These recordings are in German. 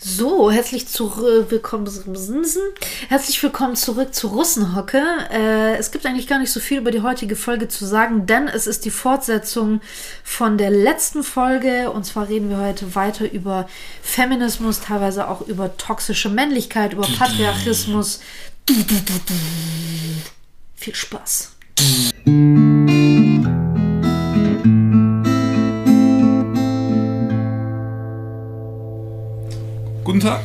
So, herzlich zurück, willkommen, herzlich willkommen zurück zu Russenhocke. Äh, es gibt eigentlich gar nicht so viel über die heutige Folge zu sagen, denn es ist die Fortsetzung von der letzten Folge. Und zwar reden wir heute weiter über Feminismus, teilweise auch über toxische Männlichkeit, über Patriarchismus. Viel Spaß. Guten Tag.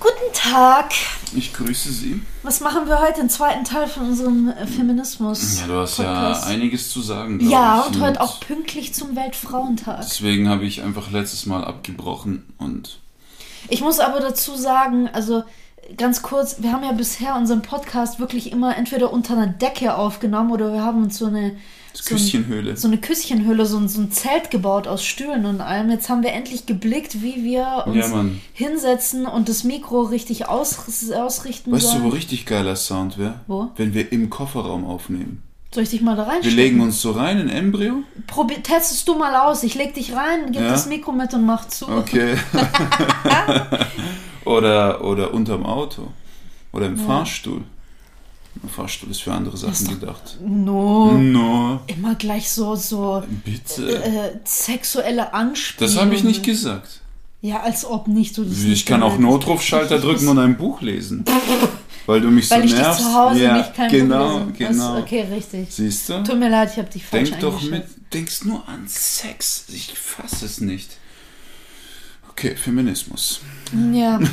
Guten Tag. Ich grüße Sie. Was machen wir heute im zweiten Teil von unserem äh, Feminismus? Ja, du hast Podcast? ja einiges zu sagen. Ja, ich. und heute auch pünktlich zum Weltfrauentag. Deswegen habe ich einfach letztes Mal abgebrochen und. Ich muss aber dazu sagen, also ganz kurz, wir haben ja bisher unseren Podcast wirklich immer entweder unter einer Decke aufgenommen oder wir haben uns so eine so, Küsschenhöhle. Ein, so eine Küsschenhöhle, so ein, so ein Zelt gebaut aus Stühlen und allem. Jetzt haben wir endlich geblickt, wie wir uns ja, hinsetzen und das Mikro richtig aus, ausrichten Weißt sollen. du, wo richtig geiler Sound wäre? Wo? Wenn wir im Kofferraum aufnehmen. Soll ich dich mal da rein? Wir legen uns so rein in Embryo. Probier, testest du mal aus. Ich leg dich rein, gib Ja? das Mikro mit und mach zu. Okay. oder, oder unterm Auto. Oder im Fahrstuhl. Fahrstuhl ist für andere Sachen gedacht. No. No, Immer gleich so, so bitte. äh, sexuelle Anspielungen. Das habe ich nicht gesagt. Ja, als ob nicht. Du das Ich nicht kann auch. Notrufschalter drücken und ein Buch lesen. Weil du mich so Weil ich dich nervst. zu Hause ja, nicht kein genau, Buch lesen. genau. Das, okay, richtig. Siehst du? Tut mir leid, ich habe dich falsch Denk doch mit, denkst nur an Sex. Ich fasse es nicht. Okay, Feminismus. Ja.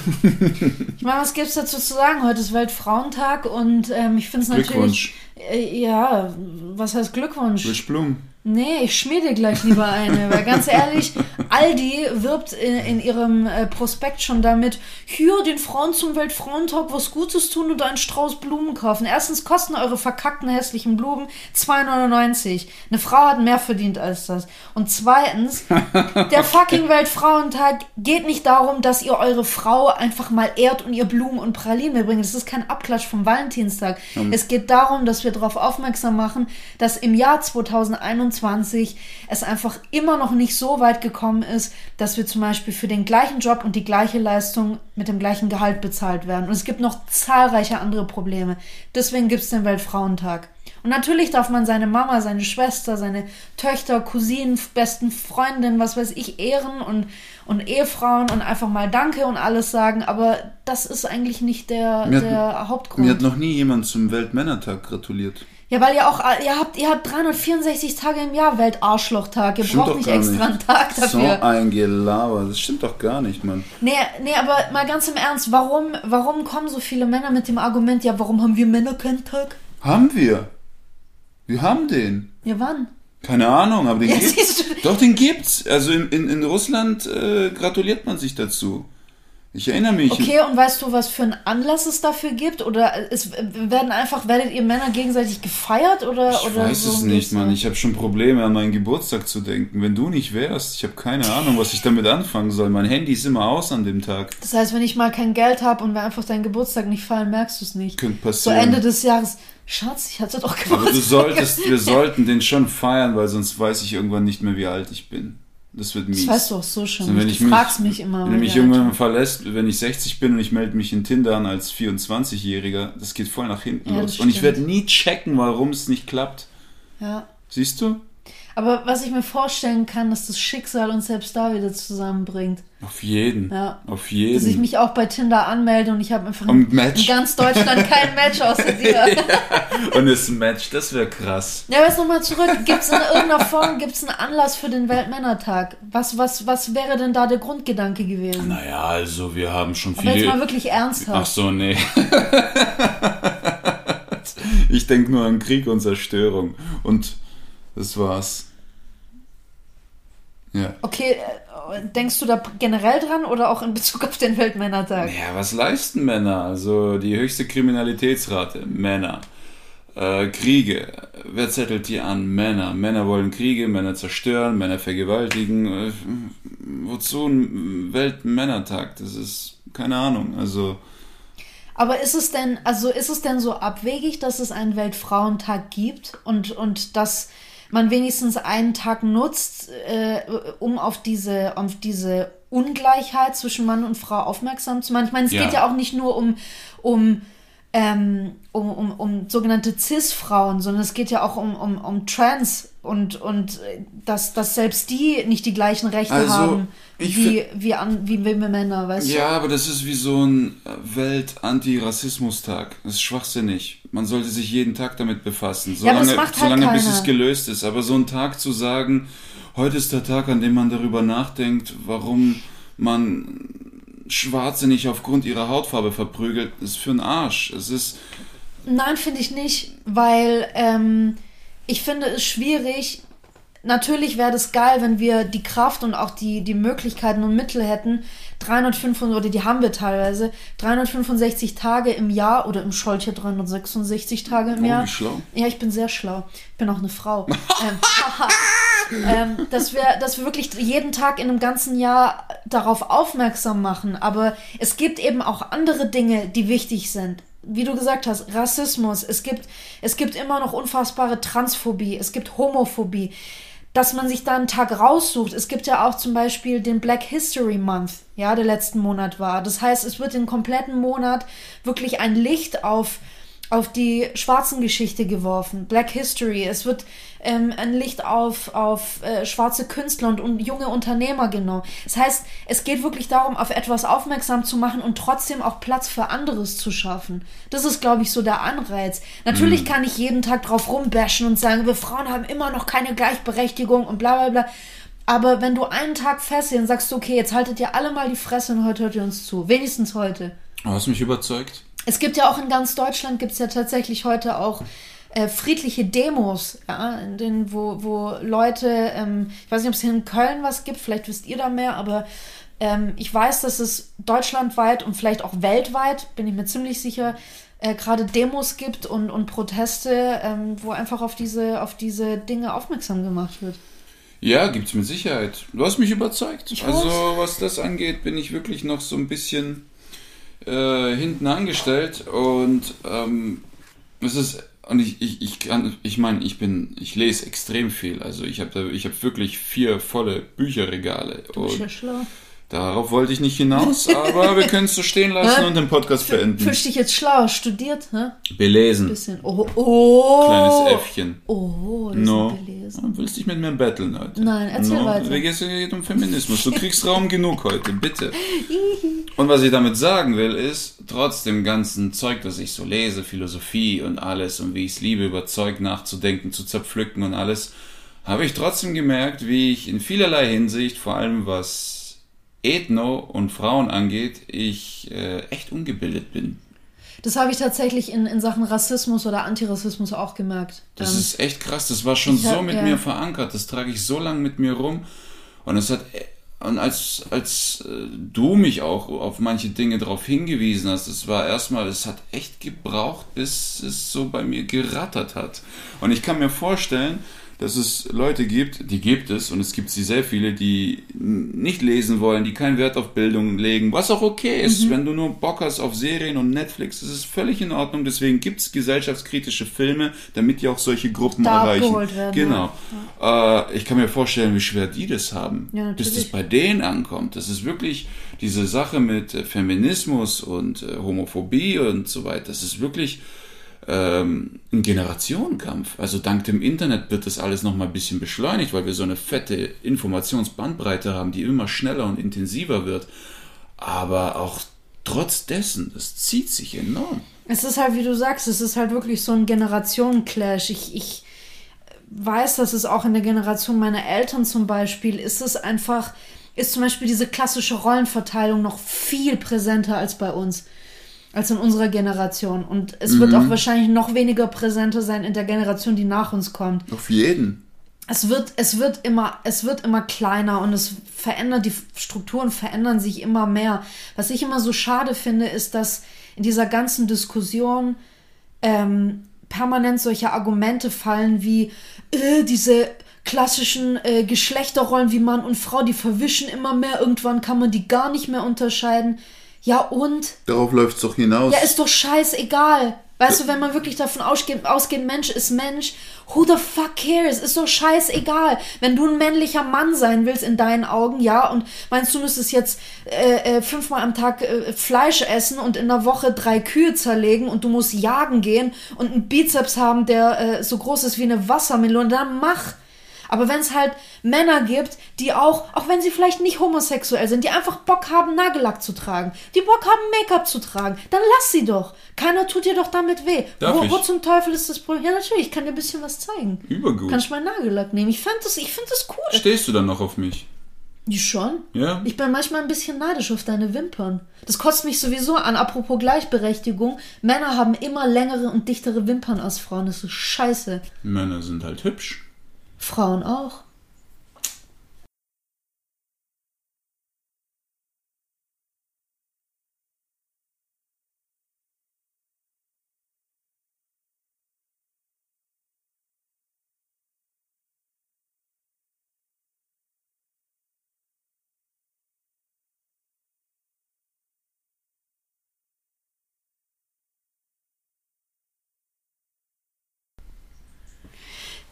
Ich meine, was gibt's dazu zu sagen? Heute ist Weltfrauentag und ähm, ich finde es natürlich. Glückwunsch. Äh, ja, was heißt Glückwunsch? Wisch Blum. Nee, ich schmier dir gleich lieber eine, weil ganz ehrlich, Aldi wirbt in, in ihrem äh, Prospekt schon damit, hier den Frauen zum Weltfrauentag was Gutes tun und einen Strauß Blumen kaufen. Erstens kosten eure verkackten hässlichen Blumen 2,99. Eine Frau hat mehr verdient als das. Und zweitens, der fucking Weltfrauentag geht nicht darum, dass ihr eure Frau einfach mal ehrt und ihr Blumen und Pralinen mitbringt. Das ist kein Abklatsch vom Valentinstag. Es geht darum, dass wir darauf aufmerksam machen, dass im Jahr 2021 es einfach immer noch nicht so weit gekommen ist, dass wir zum Beispiel für den gleichen Job und die gleiche Leistung mit dem gleichen Gehalt bezahlt werden. Und es gibt noch zahlreiche andere Probleme. Deswegen gibt es den Weltfrauentag. Und natürlich darf man seine Mama, seine Schwester, seine Töchter, Cousinen, besten Freundinnen, was weiß ich, ehren und, und Ehefrauen und einfach mal Danke und alles sagen. Aber das ist eigentlich nicht der, Mir hat- der Hauptgrund. Mir hat noch nie jemand zum Weltmännertag gratuliert. Ja, weil ihr auch, ihr habt, ihr habt 364 Tage im Jahr Weltarschlochtag. Ihr Stimmt braucht nicht extra einen. Tag dafür. So ein Gelaber. Das stimmt doch gar nicht, Mann. Nee, nee, aber mal ganz im Ernst, warum, warum kommen so viele Männer mit dem Argument, ja, warum haben wir Männer keinen Tag? Haben wir. Wir haben den. Ja, wann? Keine Ahnung, aber den Ja, gibt's. Doch, den gibt's. Also in, in, in Russland äh, gratuliert man sich dazu. Ich erinnere mich. Okay, und weißt du, was für einen Anlass es dafür gibt? Oder es werden einfach, werdet ihr Männer gegenseitig gefeiert? Oder, Ich oder weiß so es nicht, Mann. Ich habe schon Probleme, an meinen Geburtstag zu denken. Wenn du nicht wärst, ich habe keine Ahnung, was ich damit anfangen soll. Mein Handy ist immer aus an dem Tag. Das heißt, wenn ich mal kein Geld habe und wir einfach deinen Geburtstag nicht feiern, merkst du es nicht. Könnte So passieren. Ende des Jahres. Schatz, ich hatte doch Geburtstag. Aber du solltest, wir sollten den schon feiern, weil sonst weiß ich irgendwann nicht mehr, wie alt ich bin. Das wird mies. Das weißt du auch so schon. Also wenn du ich mich, fragst mich immer. Wenn du mich irgendwann verlässt, wenn ich 60 bin und ich melde mich in Tinder an als 24-Jähriger, das geht voll nach hinten Ja, los. Und ich werde nie checken, warum es nicht klappt. Ja. Siehst du? Aber was ich mir vorstellen kann, dass das Schicksal uns selbst da wieder zusammenbringt. Auf jeden. Ja. Auf jeden. Dass ich mich auch bei Tinder anmelde und ich habe einfach Und in, ganz Deutschland kein Match außer dir. und es ist ein Match, das wäre krass. Ja, aber jetzt nochmal zurück. Gibt es in irgendeiner Form, gibt es einen Anlass für den Weltmännertag? Was, was, was wäre denn da der Grundgedanke gewesen? Naja, also wir haben schon Aber jetzt mal viele. wirklich Ach ernsthaft. so, nee. ich denke nur an Krieg und Zerstörung. Und das war's. Ja. Okay, äh, denkst du da generell dran oder auch in Bezug auf den Weltmännertag? Ja, was leisten Männer? Also die höchste Kriminalitätsrate, Männer. Äh, Kriege, wer zettelt die an? Männer. Männer wollen Kriege, Männer zerstören, Männer vergewaltigen. Äh, wozu ein Weltmännertag? Das ist keine Ahnung. Also Aber ist es denn, also ist es denn so abwegig, dass es einen Weltfrauentag gibt und, und dass man wenigstens einen Tag nutzt, äh, um auf diese, auf diese Ungleichheit zwischen Mann und Frau aufmerksam zu machen. Ich meine, es Ja. geht ja auch nicht nur um, um, ähm, um, um, um sogenannte Cis-Frauen, sondern es geht ja auch um, um, um Trans und, und äh, dass, dass selbst die nicht die gleichen Rechte Also, haben ich wie, wie, an, wie wir Männer, weißt Ja, aber das ist wie so ein Welt-Anti-Rassismus-Tag. Das ist schwachsinnig. Man sollte sich jeden Tag damit befassen, Ja, aber solange, das macht halt solange bis bis keiner. es gelöst ist. Aber so ein Tag zu sagen, heute ist der Tag, an dem man darüber nachdenkt, warum man Schwarze nicht aufgrund ihrer Hautfarbe verprügelt, ist für einen Arsch. Es ist, du? Nein, finde ich nicht, weil ähm, ich finde es schwierig. Natürlich wäre das geil, wenn wir die Kraft und auch die, die Möglichkeiten und Mittel hätten, 365, oder die haben wir teilweise, 365 Tage im Jahr oder im Scholcher 366 Tage im Oh, Jahr. wie schlau. Ja, ich bin sehr schlau. Ich bin auch eine Frau. ähm, ähm, dass, wir, dass wir wirklich jeden Tag in einem ganzen Jahr darauf aufmerksam machen. Aber es gibt eben auch andere Dinge, die wichtig sind. Wie du gesagt hast, Rassismus. Es gibt, es gibt immer noch unfassbare Transphobie. Es gibt Homophobie. Dass man sich da einen Tag raussucht. Es gibt ja auch zum Beispiel den Black History Month, ja, der letzten Monat war. Das heißt, es wird den kompletten Monat wirklich ein Licht auf auf die schwarzen Geschichte geworfen, Black History. Es wird ähm, ein Licht auf, auf äh, schwarze Künstler und, und junge Unternehmer genommen. Das heißt, es geht wirklich darum, auf etwas aufmerksam zu machen und trotzdem auch Platz für anderes zu schaffen. Das ist, glaube ich, so der Anreiz. Natürlich kann ich jeden Tag drauf rumbashen und sagen, wir Frauen haben immer noch keine Gleichberechtigung und bla bla bla. Aber wenn du einen Tag und sagst, du, okay, jetzt haltet ihr alle mal die Fresse und heute hört ihr uns zu. Wenigstens heute. Du hast mich überzeugt. Es gibt ja auch in ganz Deutschland gibt es ja tatsächlich heute auch äh, friedliche Demos, ja, in denen, wo, wo Leute, ähm, ich weiß nicht, ob es hier in Köln was gibt, vielleicht wisst ihr da mehr, aber ähm, ich weiß, dass es deutschlandweit und vielleicht auch weltweit, bin ich mir ziemlich sicher, äh, gerade Demos gibt und, und Proteste, ähm, wo einfach auf diese, auf diese Dinge aufmerksam gemacht wird. Ja, gibt's mit Sicherheit. Du hast mich überzeugt. Ich also, was das angeht, bin ich wirklich noch so ein bisschen äh, hinten angestellt und ähm, es ist und ich, ich, ich kann, ich meine, ich bin, ich lese extrem viel. Also ich habe ich habe wirklich vier volle Bücherregale. Du bist ja schlau. Darauf wollte ich nicht hinaus, aber wir können es so stehen lassen Hä? und den Podcast beenden. Fühlst dich jetzt schlau, studiert, ne? Belesen. Bisschen. Oh, oh. Kleines Äffchen. Oh, das No. ist belesen. Du willst dich mit mir betteln heute? Nein, erzähl weiter. Wir geht um Feminismus. Du kriegst Raum genug heute, bitte. Und was ich damit sagen will, ist, trotz dem ganzen Zeug, das ich so lese, Philosophie und alles und wie ich es liebe, über Zeug nachzudenken, zu zerpflücken und alles, habe ich trotzdem gemerkt, wie ich in vielerlei Hinsicht, vor allem was Ethno und Frauen angeht, ich äh, echt ungebildet bin. Das habe ich tatsächlich in, in Sachen Rassismus oder Antirassismus auch gemerkt. Das Ähm, ist echt krass. Das war schon ich hab- so mit ja. mir verankert. Das trage ich so lange mit mir rum. Und es hat und als als äh, du mich auch auf manche Dinge darauf hingewiesen hast, es war erstmal, es hat echt gebraucht, bis es so bei mir gerattert hat. Und ich kann mir vorstellen, dass es Leute gibt, die gibt es, und es gibt sie sehr viele, die nicht lesen wollen, die keinen Wert auf Bildung legen, was auch okay ist. Wenn du nur Bock hast auf Serien und Netflix, das ist völlig in Ordnung. Deswegen gibt es gesellschaftskritische Filme, damit die auch solche Gruppen Da erreichen. werden, genau. Äh, ich kann mir vorstellen, wie schwer die das haben, Ja, bis das bei denen ankommt. Das ist wirklich diese Sache mit äh, Feminismus und äh, Homophobie und so weiter. Das ist wirklich ähm, ein Generationenkampf. Also dank dem Internet wird das alles noch mal ein bisschen beschleunigt, weil wir so eine fette Informationsbandbreite haben, die immer schneller und intensiver wird. Aber auch trotz dessen, das zieht sich enorm. Es ist halt, wie du sagst, es ist halt wirklich so ein Generationenclash. Ich, ich weiß, dass es auch in der Generation meiner Eltern zum Beispiel ist es einfach, ist zum Beispiel diese klassische Rollenverteilung noch viel präsenter als bei uns, als in unserer Generation. Und es wird auch wahrscheinlich noch weniger präsenter sein in der Generation, die nach uns kommt. Auf jeden. Es wird, es wird immer, es wird immer kleiner und es verändert, die Strukturen verändern sich immer mehr. Was ich immer so schade finde, ist, dass in dieser ganzen Diskussion ähm, permanent solche Argumente fallen wie äh, diese klassischen äh, Geschlechterrollen wie Mann und Frau, die verwischen immer mehr. Irgendwann kann man die gar nicht mehr unterscheiden. Ja und? Darauf läuft es doch hinaus. Ja, ist doch scheißegal. Weißt du, wenn man wirklich davon ausgeht, ausgeht, Mensch ist Mensch, who the fuck cares? Ist doch scheißegal. Wenn du ein männlicher Mann sein willst in deinen Augen, ja, und meinst du müsstest jetzt äh, äh, fünfmal am Tag äh, Fleisch essen und in der Woche drei Kühe zerlegen und du musst jagen gehen und einen Bizeps haben, der äh, so groß ist wie eine Wassermelone, dann mach. Aber wenn es halt Männer gibt, die auch, auch wenn sie vielleicht nicht homosexuell sind, die einfach Bock haben, Nagellack zu tragen, die Bock haben, Make-up zu tragen, dann lass sie doch. Keiner tut dir doch damit weh. Darf wo, wo zum Teufel ist das Problem? Ja, natürlich, ich kann dir ein bisschen was zeigen. Übergut. Kann ich meinen Nagellack nehmen? Ich find das, ich find das cool. Stehst du dann noch auf mich? Schon? Ja? Ich bin manchmal ein bisschen neidisch auf deine Wimpern. Das kotzt mich sowieso an. Apropos Gleichberechtigung. Männer haben immer längere und dichtere Wimpern als Frauen. Das ist scheiße. Männer sind halt hübsch. Frauen auch.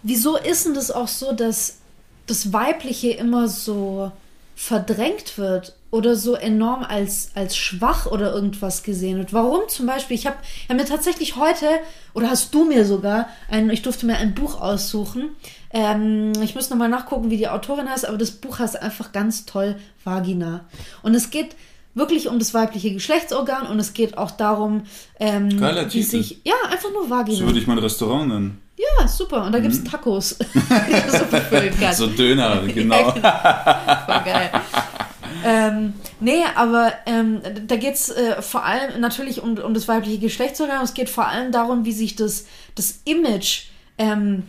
Wieso ist denn das auch so, dass das Weibliche immer so verdrängt wird oder so enorm als, als schwach oder irgendwas gesehen wird? Warum zum Beispiel? Ich habe hab mir tatsächlich heute, oder hast du mir sogar, ein, ich durfte mir ein Buch aussuchen. Ähm, ich muss nochmal nachgucken, wie die Autorin heißt, aber das Buch heißt einfach ganz toll Vagina. Und es geht wirklich um das weibliche Geschlechtsorgan und es geht auch darum, ähm, Geiler wie Titel. sich. Ja, einfach nur Vagina. So würde ich mein Restaurant nennen. Ja, super. Und da gibt's Tacos. super füllen kann. Mhm. So Döner, genau. Voll geil. ähm, nee, aber ähm, da geht's äh, vor allem natürlich um, um das weibliche Geschlechtsorgan. Es geht vor allem darum, wie sich das, das Image ähm,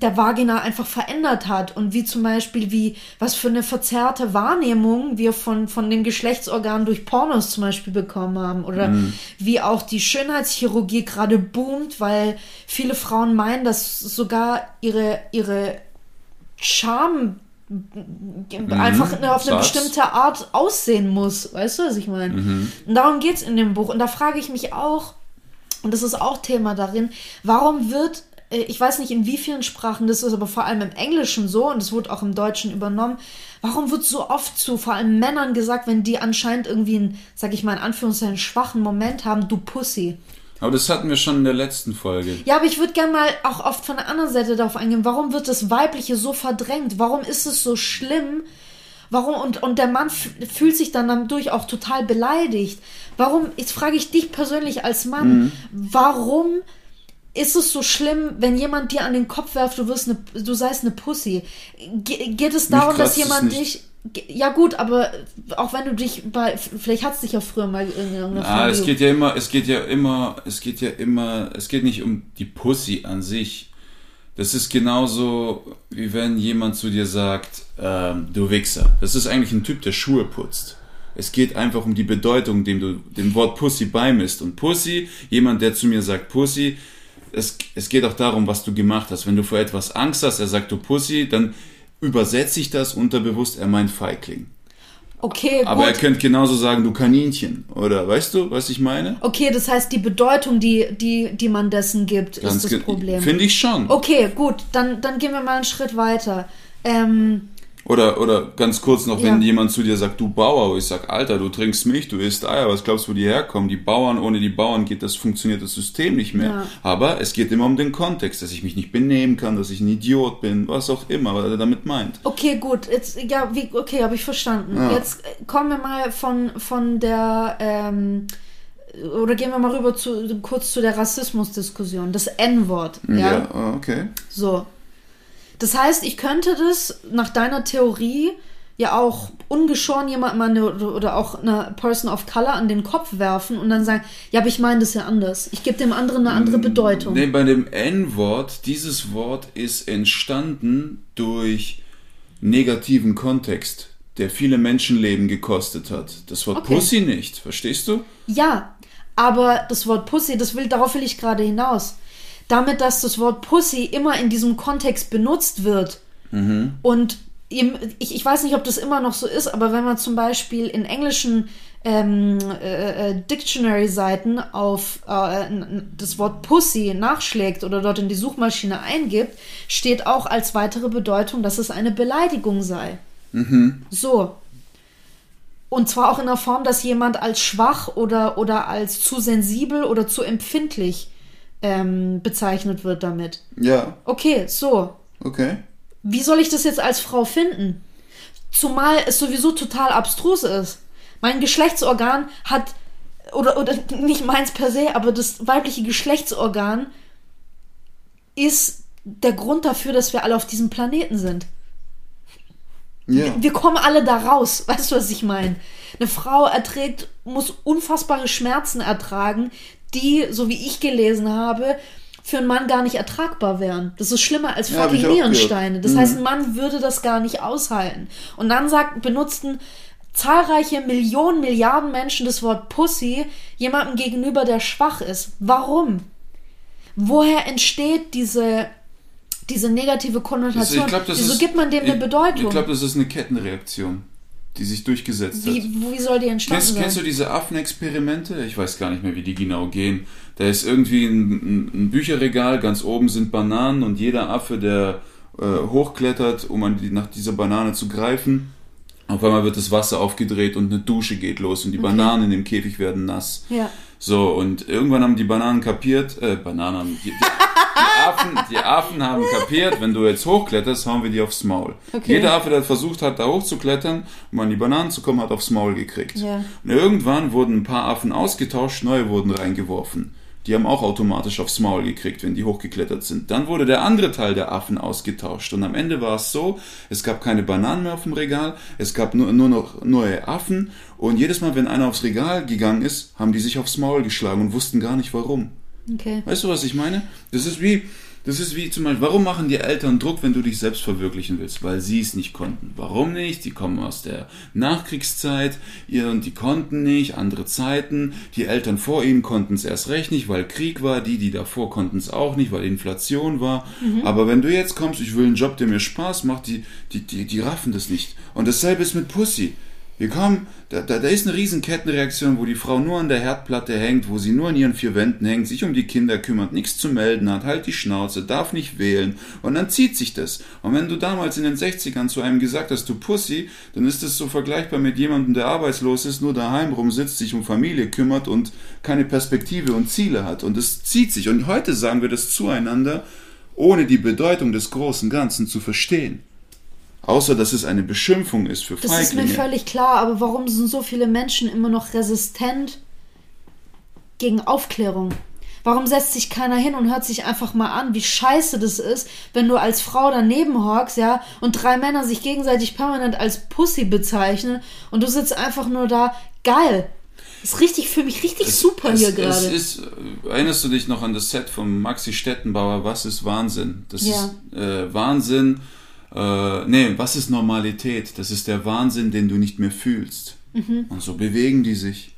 der Vagina einfach verändert hat und wie zum Beispiel, wie, was für eine verzerrte Wahrnehmung wir von, von dem Geschlechtsorgan durch Pornos zum Beispiel bekommen haben oder wie auch die Schönheitschirurgie gerade boomt, weil viele Frauen meinen, dass sogar ihre, ihre Charme einfach auf eine sag's. bestimmte Art aussehen muss. Weißt du, was ich meine? Und darum geht's in dem Buch. Und da frage ich mich auch, und das ist auch Thema darin, warum wird, ich weiß nicht in wie vielen Sprachen das ist, aber vor allem im Englischen so, und es wurde auch im Deutschen übernommen, warum wird so oft zu vor allem Männern gesagt, wenn die anscheinend irgendwie einen, sag ich mal in Anführungszeichen, schwachen Moment haben, du Pussy. Aber das hatten wir schon in der letzten Folge. Ja, aber ich würde gerne mal auch oft von der anderen Seite darauf eingehen. Warum wird das Weibliche so verdrängt? Warum ist es so schlimm? Warum und, und der Mann fühlt sich dann dadurch auch total beleidigt? Warum, jetzt frage ich dich persönlich als Mann, warum ist es so schlimm, wenn jemand dir an den Kopf werft, du wirst eine, du seist eine Pussy? Ge geht es darum, dass es jemand dich ja gut, aber auch wenn du dich bei vielleicht hat's dich ja früher mal in irgendeiner Ah, es ge- geht ja immer, es geht ja immer, es geht ja immer, es geht nicht um die Pussy an sich. Das ist genauso, wie wenn jemand zu dir sagt, ähm, du Wichser. Das ist eigentlich ein Typ, der Schuhe putzt. Es geht einfach um die Bedeutung, dem du dem Wort Pussy beimisst. Und Pussy, jemand, der zu mir sagt Pussy, es, es geht auch darum, was du gemacht hast. Wenn du vor etwas Angst hast, er sagt du Pussy, dann übersetze ich das unterbewusst, er meint Feigling. Okay, Aber gut. er könnte genauso sagen, du Kaninchen. Oder weißt du, was ich meine? Okay, das heißt, die Bedeutung, die, die, die man dessen gibt, ist das Problem. Finde ich schon. Okay, gut, dann, dann gehen wir mal einen Schritt weiter. Ähm, Oder, oder ganz kurz noch, Ja. wenn jemand zu dir sagt, du Bauer, ich sag, Alter, du trinkst Milch, du isst Eier, was glaubst du, wo die herkommen? Die Bauern, ohne die Bauern geht das, funktioniert das System nicht mehr. Ja. Aber es geht immer um den Kontext, dass ich mich nicht benehmen kann, dass ich ein Idiot bin, was auch immer, was er damit meint. okay, gut, jetzt, ja, wie, okay, habe ich verstanden. Ja. Jetzt äh, kommen wir mal von, von der, ähm, oder gehen wir mal rüber zu, kurz zu der Rassismusdiskussion, das N-Wort. Ja? ah, okay. So. Das heißt, ich könnte das nach deiner Theorie ja auch ungeschoren jemand mal eine, oder auch eine Person of Color an den Kopf werfen und dann sagen, ja, aber ich meine das ja anders. Ich gebe dem anderen eine andere Bedeutung. Nee, bei dem N-Wort, dieses Wort ist entstanden durch negativen Kontext, der viele Menschenleben gekostet hat. Das Wort Okay. Pussy nicht, verstehst du? Ja, aber das Wort Pussy, das will, darauf will ich gerade hinaus. Damit, dass das Wort Pussy immer in diesem Kontext benutzt wird und ich, ich weiß nicht, ob das immer noch so ist, aber wenn man zum Beispiel in englischen ähm, äh, äh, Dictionary-Seiten auf äh, das Wort Pussy nachschlägt oder dort in die Suchmaschine eingibt, steht auch als weitere Bedeutung, dass es eine Beleidigung sei. Mhm. So. Und zwar auch in der Form, dass jemand als schwach oder, oder als zu sensibel oder zu empfindlich ähm, bezeichnet wird damit. Ja. Okay, so. Okay. Wie soll ich das jetzt als Frau finden? Zumal es sowieso total abstrus ist. Mein Geschlechtsorgan hat, oder, oder nicht meins per se, aber das weibliche Geschlechtsorgan ist der Grund dafür, dass wir alle auf diesem Planeten sind. Ja. Wir kommen alle da raus. Weißt du, was ich meine? Eine Frau erträgt, muss unfassbare Schmerzen ertragen, die, so wie ich gelesen habe, für einen Mann gar nicht ertragbar wären. Das ist schlimmer als fucking ja, Nierensteine. Das mhm. heißt, ein Mann würde das gar nicht aushalten. Und dann sagt, benutzten zahlreiche Millionen, Milliarden Menschen das Wort Pussy jemandem gegenüber, der schwach ist. Warum? Woher entsteht diese, diese negative Konnotation? Also glaub, Wieso ist, gibt man dem eine Bedeutung? Ich glaube, das ist eine Kettenreaktion die sich durchgesetzt wie, hat. Wie soll die entstanden kennst, sein? Kennst du diese Affenexperimente? Ich weiß gar nicht mehr, wie die genau gehen. Da ist irgendwie ein, ein Bücherregal, ganz oben sind Bananen und jeder Affe, der äh, hochklettert, um an die, nach dieser Banane zu greifen, auf einmal wird das Wasser aufgedreht und eine Dusche geht los und die okay. Bananen in dem Käfig werden nass. Ja. So, und irgendwann haben die Bananen kapiert, äh, Bananen, die, die, die, Affen, die Affen haben kapiert, wenn du jetzt hochkletterst, hauen wir die aufs Maul. Okay. Jeder Affe, der versucht hat, da hochzuklettern, um an die Bananen zu kommen, hat aufs Maul gekriegt. Ja. Und irgendwann wurden ein paar Affen ausgetauscht, neue wurden reingeworfen. Die haben auch automatisch aufs Maul gekriegt, wenn die hochgeklettert sind. Dann wurde der andere Teil der Affen ausgetauscht. Und am Ende war es so, es gab keine Bananen mehr auf dem Regal, es gab nur, nur noch neue Affen. Und jedes Mal, wenn einer aufs Regal gegangen ist, haben die sich aufs Maul geschlagen und wussten gar nicht warum. Okay. Weißt du, was ich meine? Das ist wie, das ist wie zum Beispiel, warum machen die Eltern Druck, wenn du dich selbst verwirklichen willst? Weil sie es nicht konnten. Warum nicht? Die kommen aus der Nachkriegszeit ihr, und die konnten nicht, andere Zeiten. Die Eltern vor ihnen konnten es erst recht nicht, weil Krieg war. Die, die davor konnten es auch nicht, weil Inflation war. Mhm. Aber wenn du jetzt kommst, ich will einen Job, der mir Spaß macht, die, die, die, die raffen das nicht. Und dasselbe ist mit Pussy. Wir kommen, da, da, da ist eine riesen Kettenreaktion, wo die Frau nur an der Herdplatte hängt, wo sie nur an ihren vier Wänden hängt, sich um die Kinder kümmert, nichts zu melden hat, halt die Schnauze, darf nicht wählen und dann zieht sich das. Und wenn du damals in den 60ern zu einem gesagt hast, du Pussy, dann ist das so vergleichbar mit jemandem, der arbeitslos ist, nur daheim rumsitzt, sich um Familie kümmert und keine Perspektive und Ziele hat. Und es zieht sich. Und heute sagen wir das zueinander, ohne die Bedeutung des großen Ganzen zu verstehen. Außer, dass es eine Beschimpfung ist für Feiglinge. Das ist mir völlig klar, aber warum sind so viele Menschen immer noch resistent gegen Aufklärung? Warum setzt sich keiner hin und hört sich einfach mal an, wie scheiße das ist, wenn du als Frau daneben hockst, ja, und drei Männer sich gegenseitig permanent als Pussy bezeichnen und du sitzt einfach nur da, geil. Das ist richtig, für mich richtig es, super es, hier gerade. Es ist, erinnerst du dich noch an das Set von Maxi Stettenbauer, Was ist Wahnsinn? Das ja. ist äh, Wahnsinn äh, nee, was ist Normalität? Das ist der Wahnsinn, den du nicht mehr fühlst. Mhm. Und so bewegen die sich.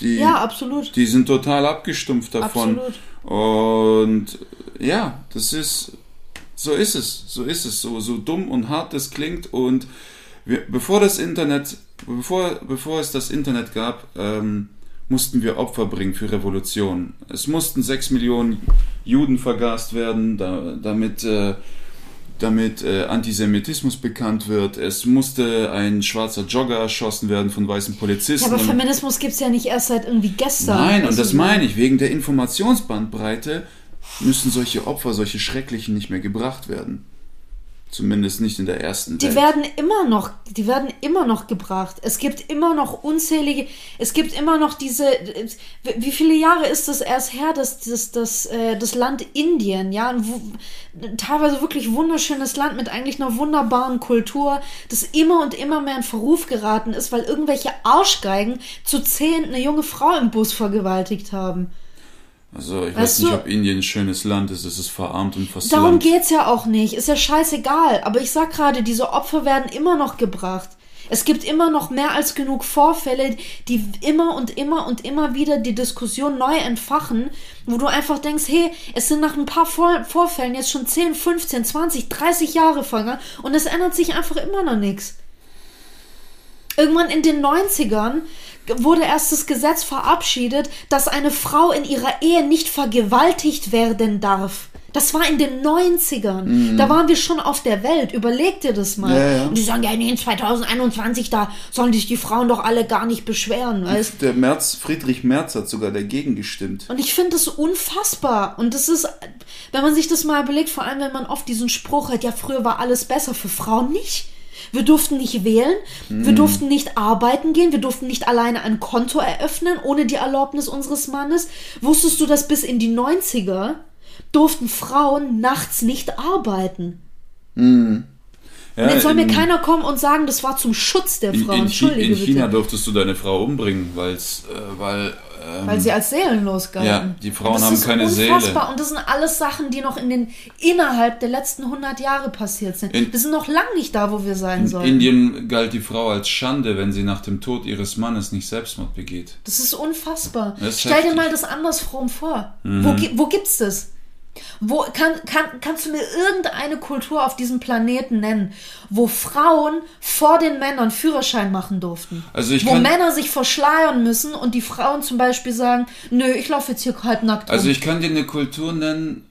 Die, ja, absolut. Die sind total abgestumpft davon. Absolut. Und ja, das ist, so ist es, so ist es, so, so dumm und hart das klingt. Und wir, bevor das Internet, bevor, bevor es das Internet gab, ähm, mussten wir Opfer bringen für Revolution. Es mussten sechs Millionen Juden vergast werden, da, damit äh, damit äh, Antisemitismus bekannt wird. Es musste ein schwarzer Jogger erschossen werden von weißen Polizisten. Ja, aber Feminismus gibt es ja nicht erst seit irgendwie gestern. Nein, und das meine ich. Wegen der Informationsbandbreite müssen solche Opfer, solche Schrecklichen nicht mehr gebracht werden. Zumindest nicht in der ersten Die Welt. werden immer noch, die werden immer noch gebracht. Es gibt immer noch unzählige, es gibt immer noch diese, wie viele Jahre ist das erst her, dass das, das, äh, das Land Indien, ja, ein, teilweise wirklich wunderschönes Land mit eigentlich einer wunderbaren Kultur, das immer und immer mehr in Verruf geraten ist, weil irgendwelche Arschgeigen zu zehn eine junge Frau im Bus vergewaltigt haben. Also ich weißt weiß nicht, du, ob Indien ein schönes Land ist, es ist verarmt und fast Darum geht es ja auch nicht, ist ja scheißegal. Aber ich sag gerade, diese Opfer werden immer noch gebracht. Es gibt immer noch mehr als genug Vorfälle, die immer und immer und immer wieder die Diskussion neu entfachen, wo du einfach denkst, hey, es sind nach ein paar Vor Vorfällen jetzt schon 10, 15, 20, 30 Jahre vergangen und es ändert sich einfach immer noch nichts. Irgendwann in den 90ern wurde erst das Gesetz verabschiedet, dass eine Frau in ihrer Ehe nicht vergewaltigt werden darf. Das war in den 90ern. Mhm. Da waren wir schon auf der Welt. Überleg dir das mal. Ja, ja. Und die sagen, ja, nee, in 2021, da sollen sich die Frauen doch alle gar nicht beschweren. Weißt? Der Merz, Friedrich Merz hat sogar dagegen gestimmt. Und ich finde das unfassbar. Und das ist, wenn man sich das mal überlegt, vor allem wenn man oft diesen Spruch hat, ja, früher war alles besser, für Frauen nicht. Wir durften nicht wählen, mm. wir mhm. durften nicht arbeiten gehen, wir durften nicht alleine ein Konto eröffnen ohne die Erlaubnis unseres Mannes. Wusstest du, dass bis in die 90er durften Frauen nachts nicht arbeiten. Mhm. Ja, und jetzt soll in, mir keiner kommen und sagen, das war zum Schutz der Frauen. In, in, Entschuldige in China bitte. durftest du deine Frau umbringen, weil's, äh, weil ähm, weil sie als seelenlos galten. Ja, die Frauen haben keine unfassbar. Seele. Und das sind alles Sachen, die noch in den innerhalb der letzten 100 Jahre passiert sind. In, wir sind noch lange nicht da, wo wir sein sollen. In Indien galt die Frau als Schande, wenn sie nach dem Tod ihres Mannes nicht Selbstmord begeht. Das ist unfassbar. Das Stell dir mal das andersrum vor. Mhm. Wo, wo gibt's das? Wo kann, kann, kannst du mir irgendeine Kultur auf diesem Planeten nennen, wo Frauen vor den Männern Führerschein machen durften? Also ich wo kann, Männer sich verschleiern müssen und die Frauen zum Beispiel sagen, nö, ich laufe jetzt hier halbnackt rum. Also ich kann dir eine Kultur nennen,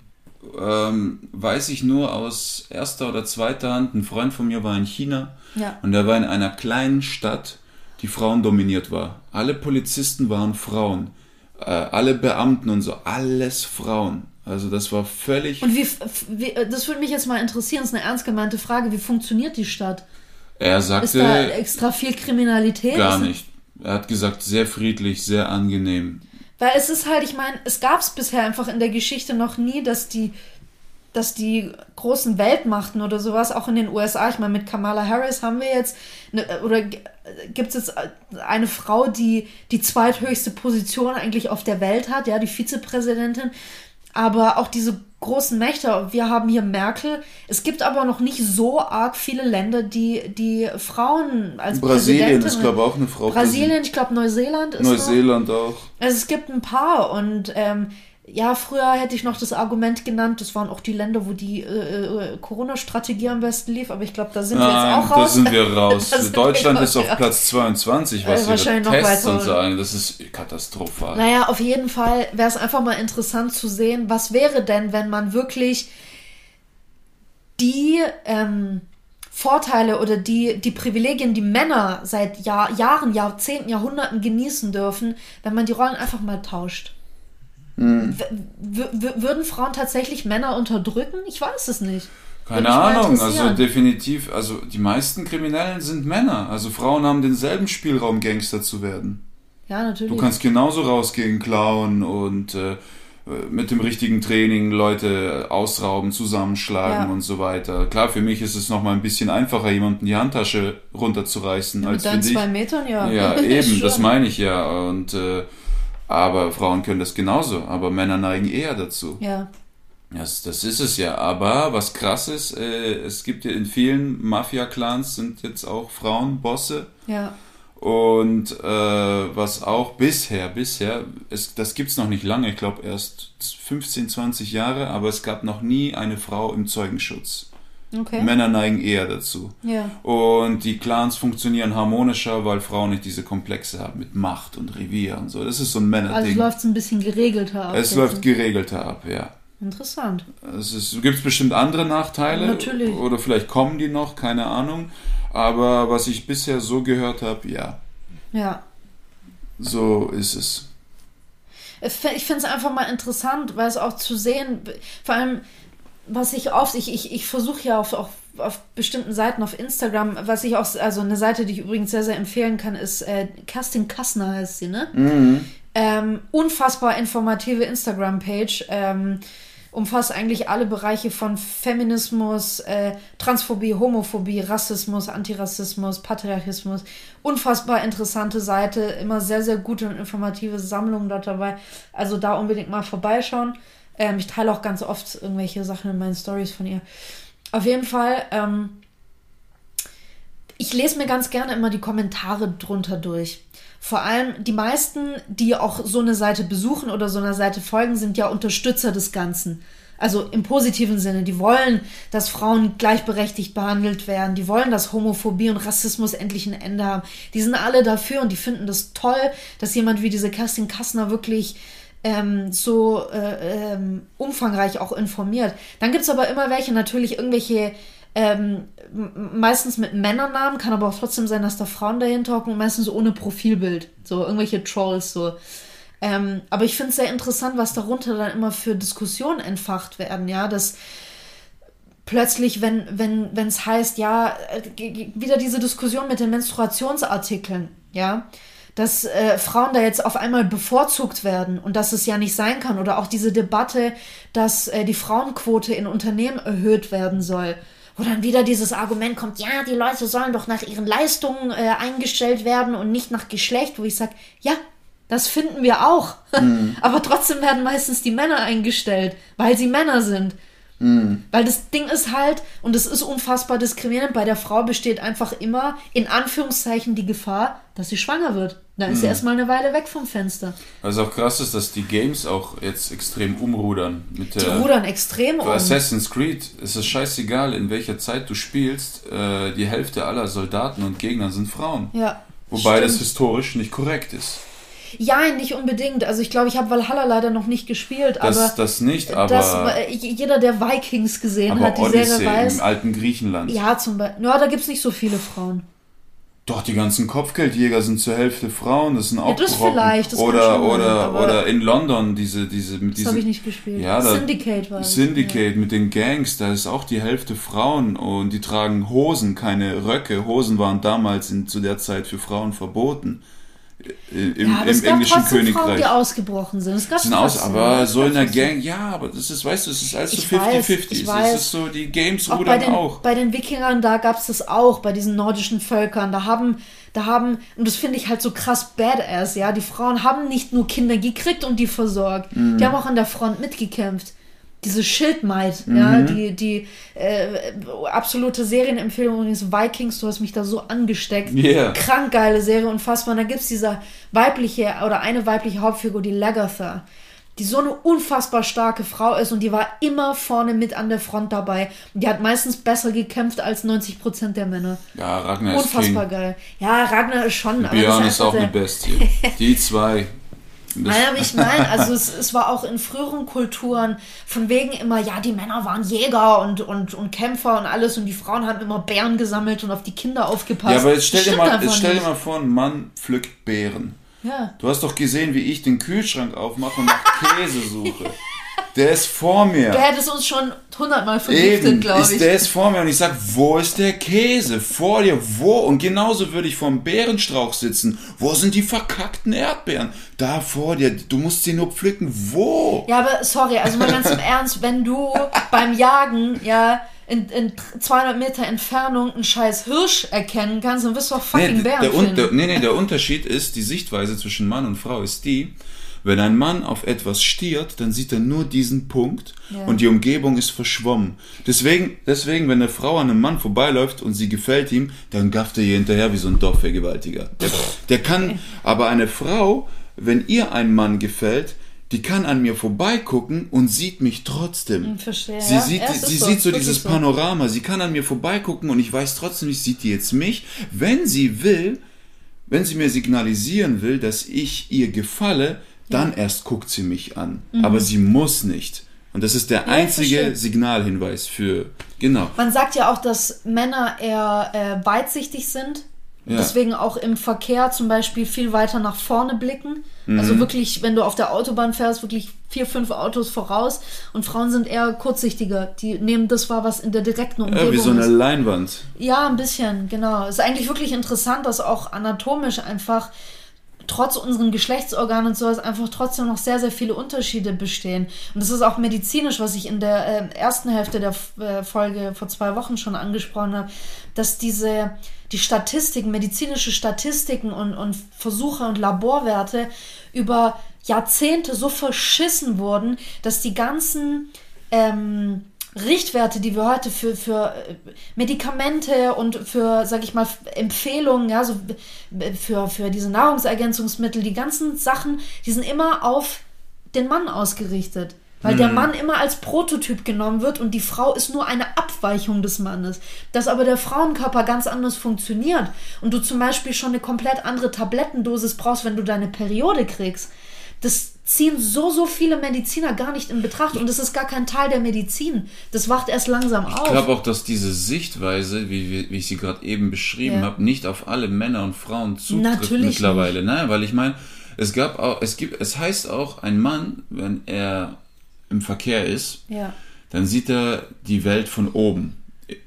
ähm, weiß ich nur aus erster oder zweiter Hand. Ein Freund von mir war in China ja. und er war in einer kleinen Stadt, die Frauen dominiert war. Alle Polizisten waren Frauen, äh, alle Beamten und so, alles Frauen. Also das war völlig. Und wie, wie, das würde mich jetzt mal interessieren, das ist eine ernst gemeinte Frage. Wie funktioniert die Stadt? Er sagte. Ist da extra viel Kriminalität? Gar nicht. Er hat gesagt, sehr friedlich, sehr angenehm. Weil es ist halt, ich meine, es gab es bisher einfach in der Geschichte noch nie, dass die, dass die großen Weltmachten oder sowas, auch in den USA, ich meine, mit Kamala Harris haben wir jetzt, eine, oder gibt es jetzt eine Frau, die die zweithöchste Position eigentlich auf der Welt hat, ja, die Vizepräsidentin. Aber auch diese großen Mächte, wir haben hier Merkel. Es gibt aber noch nicht so arg viele Länder, die die Frauen als Brasilien ist, glaube ich, auch eine Frau. Brasilien, ich glaube, Neuseeland ist Neuseeland auch. auch. Also es gibt ein paar und ähm, ja, früher hätte ich noch das Argument genannt, das waren auch die Länder, wo die äh, äh Corona-Strategie am besten lief, aber ich glaube, da sind Nein, wir jetzt auch raus. Da sind wir raus. Deutschland ist auf Platz 22, was also ihre Tests und sagen. Das ist katastrophal. Naja, auf jeden Fall wäre es einfach mal interessant zu sehen, was wäre denn, wenn man wirklich die ähm, Vorteile oder die, die Privilegien, die Männer seit Jahr, Jahren, Jahrzehnten, Jahrhunderten genießen dürfen, wenn man die Rollen einfach mal tauscht. Hm. Würden Frauen tatsächlich Männer unterdrücken? Ich weiß es nicht. Keine Ahnung, also definitiv, also die meisten Kriminellen sind Männer. Also Frauen haben denselben Spielraum, Gangster zu werden. Ja, natürlich. Du kannst genauso rausgehen, klauen und äh, mit dem richtigen Training Leute ausrauben, zusammenschlagen ja. und so weiter. Klar, für mich ist es nochmal ein bisschen einfacher, jemanden die Handtasche runterzureißen ja, als mit für dich. zwei Metern, ja. Ja, eben, das meine ich ja. Und äh, aber Frauen können das genauso, aber Männer neigen eher dazu. Ja. Das, das ist es ja. Aber was krass ist, äh, es gibt ja in vielen Mafia-Clans sind jetzt auch Frauen Bosse. Ja. Und äh, was auch bisher, bisher, es, das gibt's noch nicht lange, ich glaube erst 15, 20 Jahre, aber es gab noch nie eine Frau im Zeugenschutz. Okay. Männer neigen eher dazu. Ja. Und die Clans funktionieren harmonischer, weil Frauen nicht diese Komplexe haben mit Macht und Revier und so. Das ist so ein Männerding. Also läuft es ein bisschen geregelter ab. Es läuft geregelter ab, ja. Interessant. Es gibt bestimmt andere Nachteile. Natürlich. Oder vielleicht kommen die noch, keine Ahnung. Aber was ich bisher so gehört habe, ja. Ja. So ist es. Ich finde es einfach mal interessant, weil es auch zu sehen, vor allem was ich oft, ich, ich, ich versuche ja auf, auf, auf bestimmten Seiten auf Instagram, was ich auch, also eine Seite, die ich übrigens sehr, sehr empfehlen kann, ist äh, Kerstin Kassner heißt sie, ne? Mhm. Ähm, unfassbar informative Instagram-Page. Ähm, umfasst eigentlich alle Bereiche von Feminismus, äh, Transphobie, Homophobie, Rassismus, Antirassismus, Patriarchismus. Unfassbar interessante Seite, immer sehr, sehr gute und informative Sammlungen dort dabei. Also da unbedingt mal vorbeischauen. Ähm, ich teile auch ganz oft irgendwelche Sachen in meinen Stories von ihr. Auf jeden Fall, ähm, ich lese mir ganz gerne immer die Kommentare drunter durch. Vor allem die meisten, die auch so eine Seite besuchen oder so einer Seite folgen, sind ja Unterstützer des Ganzen. Also im positiven Sinne. Die wollen, dass Frauen gleichberechtigt behandelt werden. Die wollen, dass Homophobie und Rassismus endlich ein Ende haben. Die sind alle dafür und die finden das toll, dass jemand wie diese Kerstin Kassner wirklich ähm, so äh, ähm, umfangreich auch informiert. Dann gibt es aber immer welche, natürlich irgendwelche ähm, meistens mit Männernamen, kann aber auch trotzdem sein, dass da Frauen dahinter hocken meistens ohne Profilbild. So irgendwelche Trolls, so. Ähm, aber ich finde es sehr interessant, was darunter dann immer für Diskussionen entfacht werden, ja, dass plötzlich, wenn wenn wenn es heißt, ja, äh, wieder diese Diskussion mit den Menstruationsartikeln, ja, dass äh, Frauen da jetzt auf einmal bevorzugt werden und dass es ja nicht sein kann oder auch diese Debatte, dass äh, die Frauenquote in Unternehmen erhöht werden soll wo dann wieder dieses Argument kommt, ja, die Leute sollen doch nach ihren Leistungen äh, eingestellt werden und nicht nach Geschlecht, wo ich sage, ja, das finden wir auch. Mhm. Aber trotzdem werden meistens die Männer eingestellt, weil sie Männer sind. Mhm. Weil das Ding ist halt, und es ist unfassbar diskriminierend, bei der Frau besteht einfach immer in Anführungszeichen die Gefahr, dass sie schwanger wird. Dann ist mhm. sie erstmal eine Weile weg vom Fenster. Was auch krass ist, dass die Games auch jetzt extrem umrudern. Mit die der, rudern extrem um. Assassin's Creed es ist scheißegal, in welcher Zeit du spielst. Äh, die Hälfte aller Soldaten und Gegner sind Frauen. Ja. Wobei stimmt. das historisch nicht korrekt ist. Ja, nicht unbedingt. Also ich glaube, ich habe Valhalla leider noch nicht gespielt. Das, aber das nicht, aber... Das, jeder, der Vikings gesehen hat, die Odyssey Serie weiß... im alten Griechenland. Ja, zum Beispiel. Ja, da gibt es nicht so viele Frauen. Doch, die ganzen Kopfgeldjäger sind zur Hälfte Frauen, das sind auch ja, das Brocken. vielleicht, das oder oder sein, oder in London diese diese mit Das habe ich nicht gespielt. Ja, da, Syndicate war Syndicate ja. mit den Gangs, da ist auch die Hälfte Frauen und die tragen Hosen, keine Röcke. Hosen waren damals in, zu der Zeit für Frauen verboten im, ja, im englischen Königreich. Frauen, die ausgebrochen sind. Es gab sind aus, aber so in der Gang, ja, aber das ist, weißt du, es ist alles so 50-50. Das ist so, die Games auch rudern bei den, auch. Bei den Wikingern, da gab es das auch, bei diesen nordischen Völkern. Da haben, da haben, und das finde ich halt so krass badass, ja, die Frauen haben nicht nur Kinder gekriegt und die versorgt. Mhm. Die haben auch an der Front mitgekämpft diese Schildmaid, mhm. ja, die, die äh, absolute Serienempfehlung übrigens Vikings, du hast mich da so angesteckt. Yeah. Krank geile Serie, unfassbar. Und da gibt es diese weibliche oder eine weibliche Hauptfigur, die Lagatha, die so eine unfassbar starke Frau ist und die war immer vorne mit an der Front dabei. Die hat meistens besser gekämpft als 90 Prozent der Männer. Ja, Ragnar unfassbar ist Unfassbar geil. Ja, Ragnar ist schon. Björn ist auch eine Bestie. Die zwei. Naja, aber ich meine, also es, es war auch in früheren Kulturen von wegen immer, ja, die Männer waren Jäger und, und, und Kämpfer und alles und die Frauen haben immer Bären gesammelt und auf die Kinder aufgepasst. Ja, aber jetzt stell, dir mal, jetzt stell dir mal vor, ein Mann pflückt Beeren. Ja. Du hast doch gesehen, wie ich den Kühlschrank aufmache und nach Käse suche. Der ist vor mir. Der hätte es uns schon hundertmal vergiftet, glaube ich. Der ist vor mir und ich sage, wo ist der Käse? Vor dir, wo? Und genauso würde ich vor dem Bärenstrauch sitzen. Wo sind die verkackten Erdbeeren? Da vor dir. Du musst sie nur pflücken. Wo? Ja, aber sorry, also mal ganz im Ernst, wenn du beim Jagen, ja, in, in 200 Meter Entfernung einen scheiß Hirsch erkennen kannst, dann wirst du auch fucking nee, Bären der, finden. Der, nee, nee, der Unterschied ist, die Sichtweise zwischen Mann und Frau ist die, wenn ein Mann auf etwas stiert, dann sieht er nur diesen Punkt ja. und die Umgebung ist verschwommen. Deswegen, deswegen, wenn eine Frau an einem Mann vorbeiläuft und sie gefällt ihm, dann gafft er ihr hinterher wie so ein Dorfvergewaltiger. Der, der kann, aber eine Frau, wenn ihr ein Mann gefällt, die kann an mir vorbeigucken und sieht mich trotzdem. Hm, verstehe. Sie sieht, sie so, sieht so dieses so. Panorama. Sie kann an mir vorbeigucken und ich weiß trotzdem nicht, sieht die jetzt mich. Wenn sie will, wenn sie mir signalisieren will, dass ich ihr gefalle, dann ja. erst guckt sie mich an. Mhm. Aber sie muss nicht. Und das ist der ja, einzige Signalhinweis für, genau. Man sagt ja auch, dass Männer eher äh, weitsichtig sind. Ja. Deswegen auch im Verkehr zum Beispiel viel weiter nach vorne blicken. Mhm. Also wirklich, wenn du auf der Autobahn fährst, wirklich vier, fünf Autos voraus. Und Frauen sind eher kurzsichtiger. Die nehmen das wahr, was in der direkten Umgebung ist. Ja, wie so eine ist. Leinwand. Ja, ein bisschen, genau. Es ist eigentlich wirklich interessant, dass auch anatomisch einfach trotz unseren Geschlechtsorganen und sowas einfach trotzdem noch sehr, sehr viele Unterschiede bestehen. Und das ist auch medizinisch, was ich in der äh, ersten Hälfte der äh, Folge vor zwei Wochen schon angesprochen habe, dass diese, die Statistiken, medizinische Statistiken und, und Versuche und Laborwerte über Jahrzehnte so verschissen wurden, dass die ganzen ähm, Richtwerte, die wir heute für, für äh, Medikamente und für, sag ich mal, Empfehlungen, ja, so für, für diese Nahrungsergänzungsmittel, die ganzen Sachen, die sind immer auf den Mann ausgerichtet. Weil der Mann immer als Prototyp genommen wird und die Frau ist nur eine Abweichung des Mannes. Dass aber der Frauenkörper ganz anders funktioniert und du zum Beispiel schon eine komplett andere Tablettendosis brauchst, wenn du deine Periode kriegst. Das ziehen so, so viele Mediziner gar nicht in Betracht und das ist gar kein Teil der Medizin. Das wacht erst langsam auf. Ich glaube auch, dass diese Sichtweise, wie, wie, ich sie gerade eben beschrieben Ja. habe, nicht auf alle Männer und Frauen zutrifft Natürlich mittlerweile. Nein, weil ich meine, es gab auch, es gibt, es heißt auch, ein Mann, wenn er im Verkehr ist, ja. dann sieht er die Welt von oben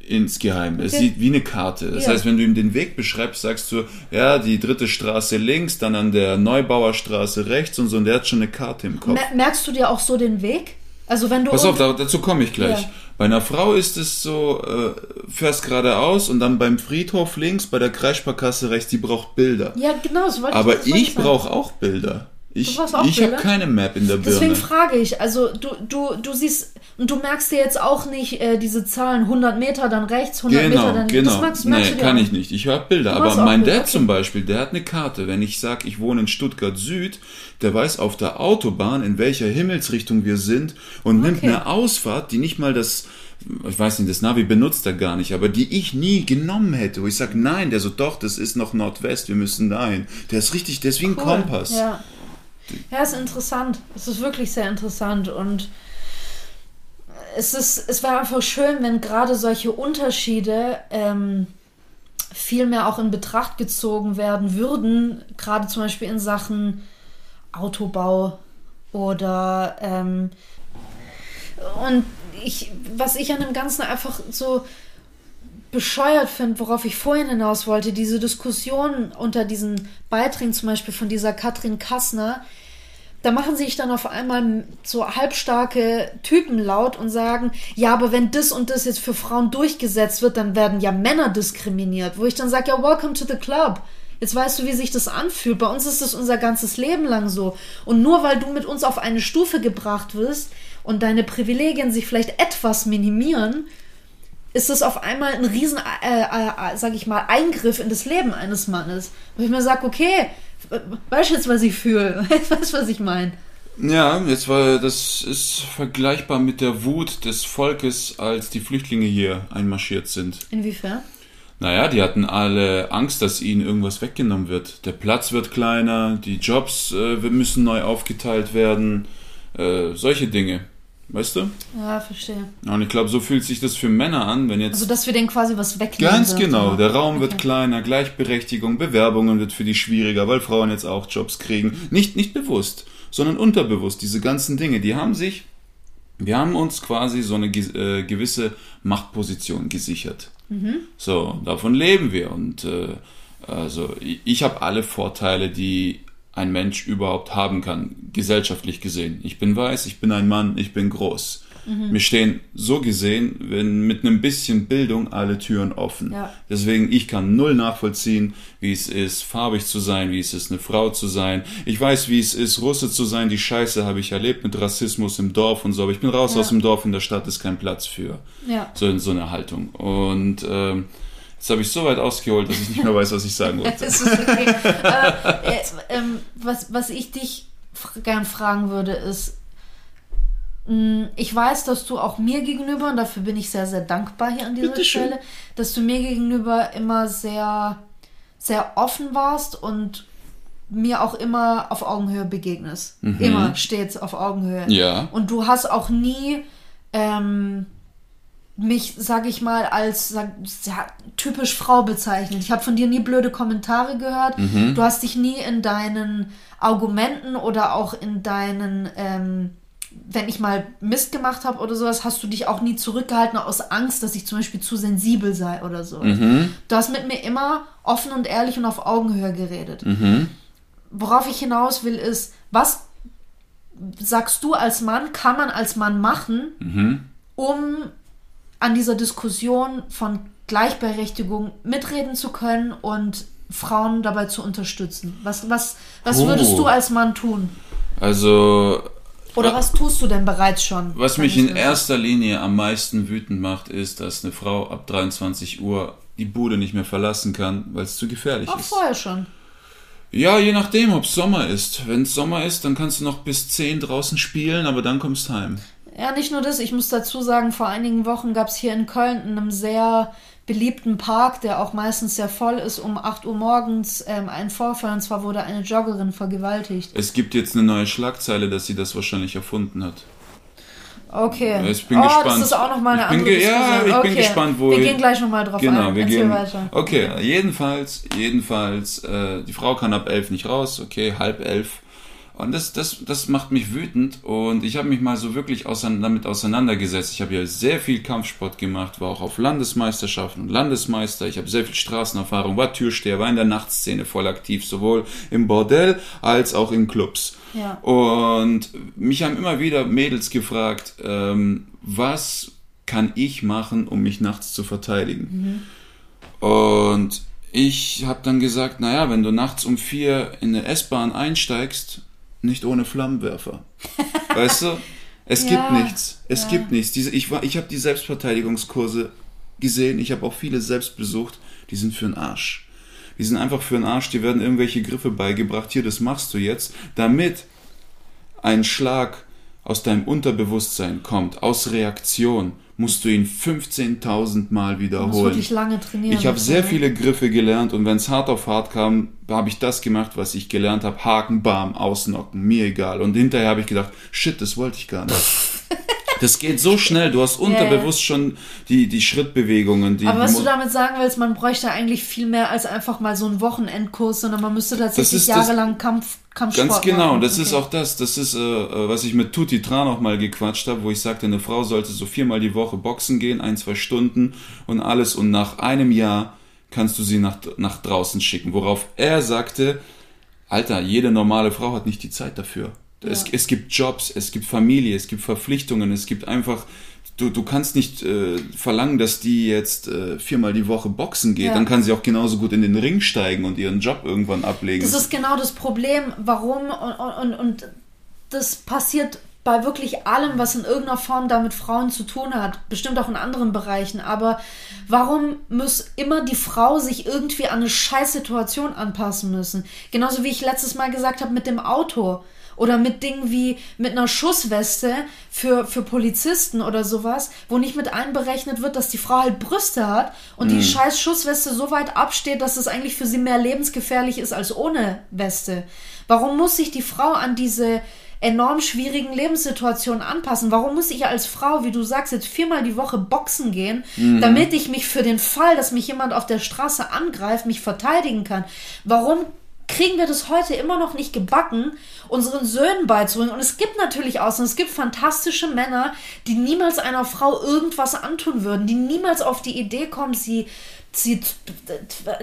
insgeheim. Es Ja. sieht wie eine Karte. Das Ja. heißt, wenn du ihm den Weg beschreibst, sagst du, ja, die dritte Straße links, dann an der Neubauerstraße rechts und so, und der hat schon eine Karte im Kopf. Mer merkst du dir auch so den Weg? Also wenn du Pass auf, dazu komme ich gleich. Ja. Bei einer Frau ist es so, äh, fährst geradeaus und dann beim Friedhof links, bei der Kreissparkasse rechts, die braucht Bilder. ja genau, das wollte Aber ich sagen. brauche auch Bilder. Ich, ich habe keine Map in der Deswegen Birne. frage ich, also du, du, du siehst, und du merkst dir jetzt auch nicht äh, diese Zahlen 100 Meter dann rechts, 100 Meter Genau, dann genau. Das merkst, merkst nee, du kann auch. ich nicht. Ich habe Bilder. Du Aber mein Bilder, Dad okay. zum Beispiel, der hat eine Karte. Wenn ich sage, ich wohne in Stuttgart Süd, der weiß auf der Autobahn, in welcher Himmelsrichtung wir sind und nimmt Okay. eine Ausfahrt, die nicht mal das, ich weiß nicht, das Navi benutzt er gar nicht, aber die ich nie genommen hätte. Wo ich sage, nein, der so, doch, das ist noch Nordwest, wir müssen dahin. Der ist richtig, der ist wie ein Cool. Kompass. Ja. Ja, ist interessant. Es ist wirklich sehr interessant und es ist, es wäre einfach schön, wenn gerade solche Unterschiede ähm, viel mehr auch in Betracht gezogen werden würden, gerade zum Beispiel in Sachen Autobau oder ähm, und ich, was ich an dem Ganzen einfach so bescheuert finde, worauf ich vorhin hinaus wollte, diese Diskussion unter diesen Beiträgen zum Beispiel von dieser Katrin Kassner, da machen sich dann auf einmal so halbstarke Typen laut und sagen, ja, aber wenn das und das jetzt für Frauen durchgesetzt wird, dann werden ja Männer diskriminiert. Wo ich dann sage, ja, welcome to the club. Jetzt weißt du, wie sich das anfühlt. Bei uns ist das unser ganzes Leben lang so. Und nur weil du mit uns auf eine Stufe gebracht wirst und deine Privilegien sich vielleicht etwas minimieren, ist das auf einmal ein riesen, äh, äh, sag ich mal, Eingriff in das Leben eines Mannes. Wo ich mir sage, okay, weißt du jetzt, was ich fühle? Weißt du, was ich meine? Ja, jetzt war das ist vergleichbar mit der Wut des Volkes, als die Flüchtlinge hier einmarschiert sind. Inwiefern? Naja, die hatten alle Angst, dass ihnen irgendwas weggenommen wird. Der Platz wird kleiner, die Jobs äh, müssen neu aufgeteilt werden, äh, solche Dinge. Weißt du? Ja, verstehe. Und ich glaube, so fühlt sich das für Männer an, wenn jetzt. Also, dass wir denen quasi was wegnehmen. Ganz wird, genau, der Raum wird Okay. kleiner, Gleichberechtigung, Bewerbungen wird für die schwieriger, weil Frauen jetzt auch Jobs kriegen. Nicht, nicht bewusst, sondern unterbewusst. Diese ganzen Dinge, die haben sich, wir haben uns quasi so eine äh, gewisse Machtposition gesichert. So, davon leben wir. Und äh, also ich, ich habe alle Vorteile, die ein Mensch überhaupt haben kann, gesellschaftlich gesehen. Ich bin weiß, ich bin ein Mann, ich bin groß. Mir stehen so gesehen, wenn mit einem bisschen Bildung alle Türen offen. Ja. Deswegen, ich kann null nachvollziehen, wie es ist, farbig zu sein, wie es ist, eine Frau zu sein. Ich weiß, wie es ist, Russe zu sein. Die Scheiße habe ich erlebt mit Rassismus im Dorf und so. Aber ich bin raus Ja. aus dem Dorf, in der Stadt ist kein Platz für Ja. so, so eine Haltung. Und ähm, jetzt habe ich so weit ausgeholt, dass ich nicht mehr weiß, was ich sagen wollte. Okay. Aber, äh, ähm, was, was ich dich gern fragen würde, ist, mh, ich weiß, dass du auch mir gegenüber, und dafür bin ich sehr, sehr dankbar hier an dieser Bitteschön. Stelle, dass du mir gegenüber immer sehr, sehr offen warst und mir auch immer auf Augenhöhe begegnest. Immer stets auf Augenhöhe. Ja. Und du hast auch nie ähm, mich, sag ich mal, als sag, ja, typisch Frau bezeichnet. Ich habe von dir nie blöde Kommentare gehört. Du hast dich nie in deinen Argumenten oder auch in deinen, ähm, wenn ich mal Mist gemacht habe oder sowas, hast du dich auch nie zurückgehalten aus Angst, dass ich zum Beispiel zu sensibel sei oder so. Du hast mit mir immer offen und ehrlich und auf Augenhöhe geredet. Worauf ich hinaus will, ist, was sagst du als Mann, kann man als Mann machen, um an dieser Diskussion von Gleichberechtigung mitreden zu können und Frauen dabei zu unterstützen? Was, was, was Oh. würdest du als Mann tun? Also, Oder was tust du denn bereits schon? Was mich ich in erster Linie am meisten wütend macht, ist, dass eine Frau ab 23 Uhr die Bude nicht mehr verlassen kann, weil es zu gefährlich Auch ist. vorher schon. Ja, je nachdem, ob es Sommer ist. Wenn es Sommer ist, dann kannst du noch bis 10 draußen spielen, aber dann kommst du heim. Ja, nicht nur das, ich muss dazu sagen, vor einigen Wochen gab es hier in Köln in einem sehr beliebten Park, der auch meistens sehr voll ist, um 8 Uhr morgens ähm, einen Vorfall. Und zwar wurde eine Joggerin vergewaltigt. Es gibt jetzt eine neue Schlagzeile, dass sie das wahrscheinlich erfunden hat. Okay. Ich bin oh, gespannt. das ist auch nochmal eine Ich bin andere ge- ja, ich okay. bin gespannt, wo Wir ihr- gehen gleich nochmal drauf Genau, ein. wir Erzähl gehen. weiter. Okay, jedenfalls, jedenfalls, äh, die Frau kann ab elf nicht raus, okay, halb elf. Und das, das, das macht mich wütend und ich habe mich mal so wirklich ausein- damit auseinandergesetzt. Ich habe ja sehr viel Kampfsport gemacht, war auch auf Landesmeisterschaften und Landesmeister. Ich habe sehr viel Straßenerfahrung, war Türsteher, war in der Nachtszene voll aktiv, sowohl im Bordell als auch in Clubs. Ja. Und mich haben immer wieder Mädels gefragt, ähm, was kann ich machen, um mich nachts zu verteidigen? Und ich habe dann gesagt, naja, wenn du nachts um vier in eine S-Bahn einsteigst, nicht ohne Flammenwerfer. weißt du? Es Ja, gibt nichts. Es ja. gibt nichts. Diese, ich war, ich habe die Selbstverteidigungskurse gesehen. Ich habe auch viele selbst besucht. Die sind für den Arsch. Die sind einfach für den Arsch. Die werden irgendwelche Griffe beigebracht. Hier, das machst du jetzt, damit ein Schlag aus deinem Unterbewusstsein kommt, aus Reaktion, musst du ihn 15.000 Mal Du musst wiederholen. wirklich lange trainieren. Ich habe sehr viele Griffe gelernt und wenn es hart auf hart kam, habe ich das gemacht, was ich gelernt habe. Haken, Bam, ausnocken, mir egal. Und hinterher habe ich gedacht, shit, das wollte ich gar nicht. Das geht so schnell, du hast unterbewusst schon die, die Schrittbewegungen. Die, Aber was du damit sagen willst, man bräuchte eigentlich viel mehr als einfach mal so einen Wochenendkurs, sondern man müsste tatsächlich jahrelang Kampf, Kampfsport Ganz genau, machen. das Okay. ist auch das. Das ist, äh, äh, was ich mit Tutti Tran auch mal gequatscht habe, wo ich sagte, eine Frau sollte so viermal die Woche boxen gehen, ein, zwei Stunden und alles. Und nach einem Jahr kannst du sie nach, nach draußen schicken. Worauf er sagte, Alter, jede normale Frau hat nicht die Zeit dafür. Es, Ja. es gibt Jobs, es gibt Familie, es gibt Verpflichtungen, es gibt einfach, du, du kannst nicht äh, verlangen, dass die jetzt äh, viermal die Woche boxen geht. Ja. Dann kann sie auch genauso gut in den Ring steigen und ihren Job irgendwann ablegen. Das ist genau das Problem, warum und, und, und das passiert bei wirklich allem, was in irgendeiner Form da mit Frauen zu tun hat, bestimmt auch in anderen Bereichen, aber warum muss immer die Frau sich irgendwie an eine Scheißsituation anpassen müssen? Genauso wie ich letztes Mal gesagt habe mit dem Auto oder mit Dingen wie mit einer Schussweste für, für Polizisten oder sowas, wo nicht mit einberechnet wird, dass die Frau halt Brüste hat und die scheiß Schussweste so weit absteht, dass es eigentlich für sie mehr lebensgefährlich ist als ohne Weste. Warum muss sich die Frau an diese enorm schwierigen Lebenssituationen anpassen? Warum muss ich als Frau, wie du sagst, jetzt viermal die Woche boxen gehen, damit ich mich für den Fall, dass mich jemand auf der Straße angreift, mich verteidigen kann? Warum kriegen wir das heute immer noch nicht gebacken, unseren Söhnen beizubringen. Und es gibt natürlich Ausnahmen. Es gibt fantastische Männer, die niemals einer Frau irgendwas antun würden, die niemals auf die Idee kommen, sie, sie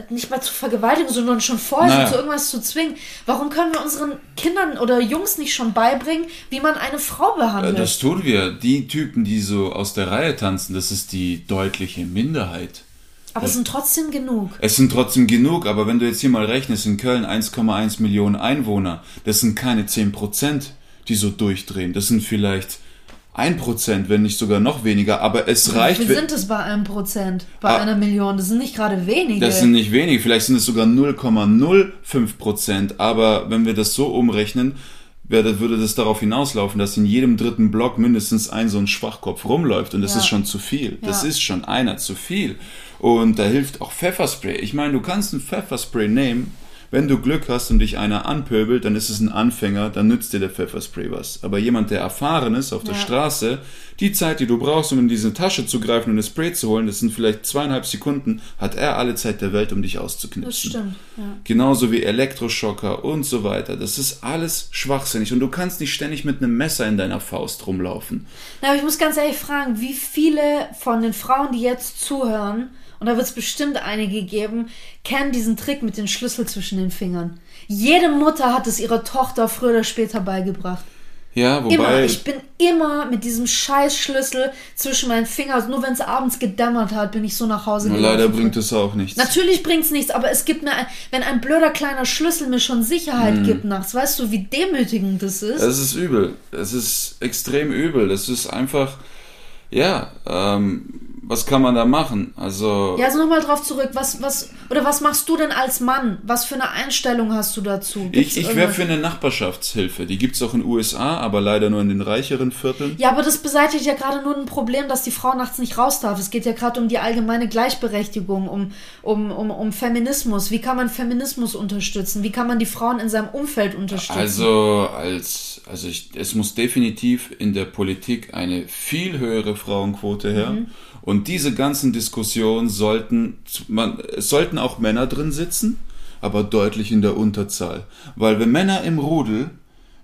nicht mal zu vergewaltigen, sondern schon vorher Naja. zu irgendwas zu zwingen. Warum können wir unseren Kindern oder Jungs nicht schon beibringen, wie man eine Frau Äh, behandelt? Das tun wir. Die Typen, die so aus der Reihe tanzen, das ist die deutliche Minderheit. Aber es sind trotzdem genug. Es sind trotzdem genug, aber wenn du jetzt hier mal rechnest, in Köln 1,1 Millionen Einwohner, das sind keine 10 Prozent, die so durchdrehen. Das sind vielleicht 1 Prozent, wenn nicht sogar noch weniger, aber es reicht. Wie wenn- sind es bei einem Prozent? Bei Ah. einer Million? Das sind nicht gerade wenige. Das sind nicht wenige, vielleicht sind es sogar 0,05 Prozent, aber wenn wir das so umrechnen, würde das darauf hinauslaufen, dass in jedem dritten Block mindestens ein so ein Schwachkopf rumläuft und das Ja. ist schon zu viel. Das Ja. ist schon einer zu viel. Und da hilft auch Pfefferspray. Ich meine, du kannst ein Pfefferspray nehmen, wenn du Glück hast und dich einer anpöbelt, dann ist es ein Anfänger, dann nützt dir der Pfefferspray was. Aber jemand, der erfahren ist auf der Ja. Straße, die Zeit, die du brauchst, um in diese Tasche zu greifen und das Spray zu holen, das sind vielleicht zweieinhalb Sekunden, hat er alle Zeit der Welt, um dich auszuknipsen. Das stimmt. Ja. Genauso wie Elektroschocker und so weiter. Das ist alles schwachsinnig und du kannst nicht ständig mit einem Messer in deiner Faust rumlaufen. Na, aber ich muss ganz ehrlich fragen, wie viele von den Frauen, die jetzt zuhören, und da wird es bestimmt einige geben, kennen diesen Trick mit den Schlüssel zwischen den Fingern. Jede Mutter hat es ihrer Tochter früher oder später beigebracht. Ja, Immer. wobei. Ich bin immer mit diesem Scheißschlüssel zwischen meinen Fingern. Nur wenn es abends gedämmert hat, bin ich so nach Hause leider gelaufen. bringt es auch nichts. Natürlich bringt's nichts, aber es gibt mir, ein, wenn ein blöder kleiner Schlüssel mir schon Sicherheit Mhm. gibt nachts, weißt du, wie demütigend das ist? Es ist übel. Es ist extrem übel. Es ist einfach, ja, ähm, was kann man da machen? Also, ja, also nochmal drauf zurück. Was, was, oder was machst du denn als Mann? Was für eine Einstellung hast du dazu? Gibt's ich, ich wäre für eine Nachbarschaftshilfe. Die gibt's auch in den USA, aber leider nur in den reicheren Vierteln. Ja, aber das beseitigt ja gerade nur ein Problem, dass die Frau nachts nicht raus darf. Es geht ja gerade um die allgemeine Gleichberechtigung, um, um, um, um Feminismus. Wie kann man Feminismus unterstützen? Wie kann man die Frauen in seinem Umfeld unterstützen? Also, als, also ich, es muss definitiv in der Politik eine viel höhere Frauenquote her. Mhm. Und diese ganzen Diskussionen sollten, man, es sollten auch Männer drin sitzen, aber deutlich in der Unterzahl. Weil wenn Männer im Rudel,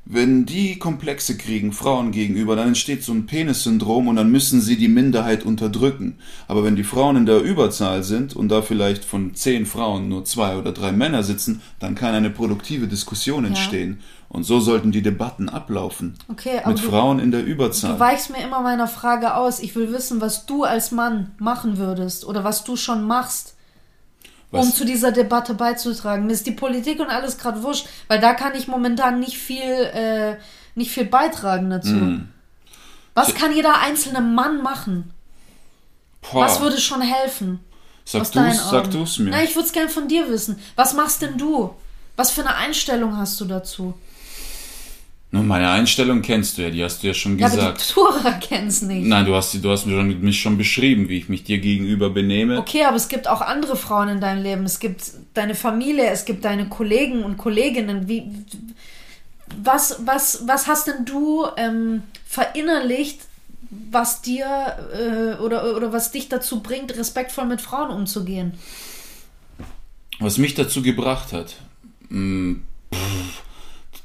wenn die Komplexe kriegen, Frauen gegenüber, dann entsteht so ein Penis-Syndrom und dann müssen sie die Minderheit unterdrücken. Aber wenn die Frauen in der Überzahl sind und da vielleicht von zehn Frauen nur zwei oder drei Männer sitzen, dann kann eine produktive Diskussion entstehen. Und so sollten die Debatten ablaufen. Okay, aber Mit du- Frauen in der Du Überzahl. weichst mir immer meiner Frage aus. Ich will wissen, was du als Mann machen würdest oder was du schon machst, Was- um zu dieser Debatte beizutragen. Mir ist die Politik und alles gerade wurscht, weil da kann ich momentan nicht viel, äh, nicht viel beitragen dazu. Hm. Was kann jeder einzelne Mann machen? Boah, Was würde schon helfen? sag Augen? du's mir. Na, ich würde es gern von dir wissen. Was machst denn du? Was für eine Einstellung hast du dazu? Nun, meine Einstellung kennst du ja, die hast du ja schon Ja, aber gesagt. die Zuhörer kennen's nicht. Nein, du hast, du hast mir schon, mich schon beschrieben, wie ich mich dir gegenüber benehme. Okay, aber es gibt auch andere Frauen in deinem Leben. Es gibt deine Familie, es gibt deine Kollegen und Kolleginnen. Wie, was, was, was hast denn du ähm, verinnerlicht, was dir äh, oder, oder was dich dazu bringt, respektvoll mit Frauen umzugehen? Was mich dazu gebracht hat, mh, pff,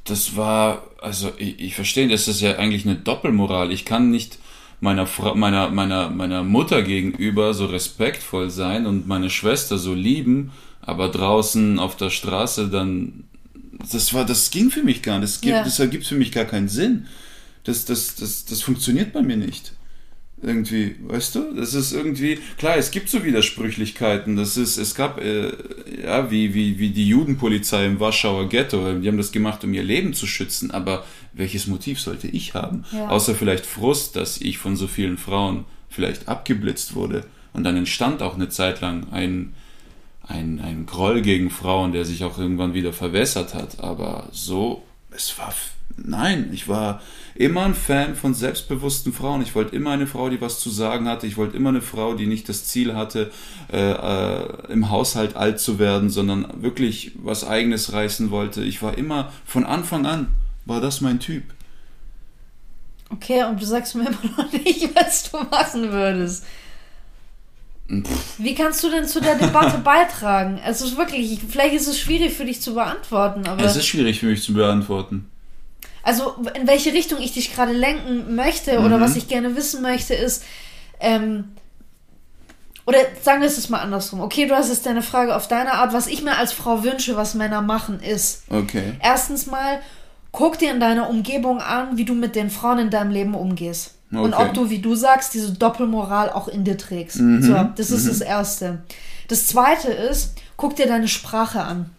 das war, also ich, ich verstehe, das ist ja eigentlich eine Doppelmoral. Ich kann nicht meiner, Fra meiner, meiner, meiner Mutter gegenüber so respektvoll sein und meine Schwester so lieben, aber draußen auf der Straße dann, das war, das ging für mich gar nicht. Das, gibt, Ja. das ergibt für mich gar keinen Sinn. Das, das, das, das funktioniert bei mir nicht. Irgendwie, weißt du? Das ist irgendwie, klar, es gibt so Widersprüchlichkeiten. Das ist, es gab, äh, ja, wie, wie, wie die Judenpolizei im Warschauer Ghetto. Die haben das gemacht, um ihr Leben zu schützen. Aber welches Motiv sollte ich haben? Ja. Außer vielleicht Frust, dass ich von so vielen Frauen vielleicht abgeblitzt wurde. Und dann entstand auch eine Zeit lang ein, ein, ein Groll gegen Frauen, der sich auch irgendwann wieder verwässert hat. Aber so, es war, nein, ich war immer ein Fan von selbstbewussten Frauen. Ich wollte immer eine Frau, die was zu sagen hatte. Ich wollte immer eine Frau, die nicht das Ziel hatte, äh, äh, im Haushalt alt zu werden, sondern wirklich was Eigenes reißen wollte. Ich war immer, von Anfang an, war das mein Typ. Okay, und du sagst mir immer noch nicht, was du machen würdest. Wie kannst du denn zu der Debatte beitragen? Es ist wirklich, vielleicht ist es schwierig für dich zu beantworten, aber. Es ist schwierig für mich zu beantworten. Also, in welche Richtung ich dich gerade lenken möchte oder was ich gerne wissen möchte, ist, ähm, oder sagen wir es mal andersrum. Okay, du hast jetzt deine Frage auf deine Art. Was ich mir als Frau wünsche, was Männer machen, ist, Okay. erstens mal, guck dir in deiner Umgebung an, wie du mit den Frauen in deinem Leben umgehst. Und Okay. ob du, wie du sagst, diese Doppelmoral auch in dir trägst. Mhm. So, das ist das Erste. Das Zweite ist, guck dir deine Sprache an.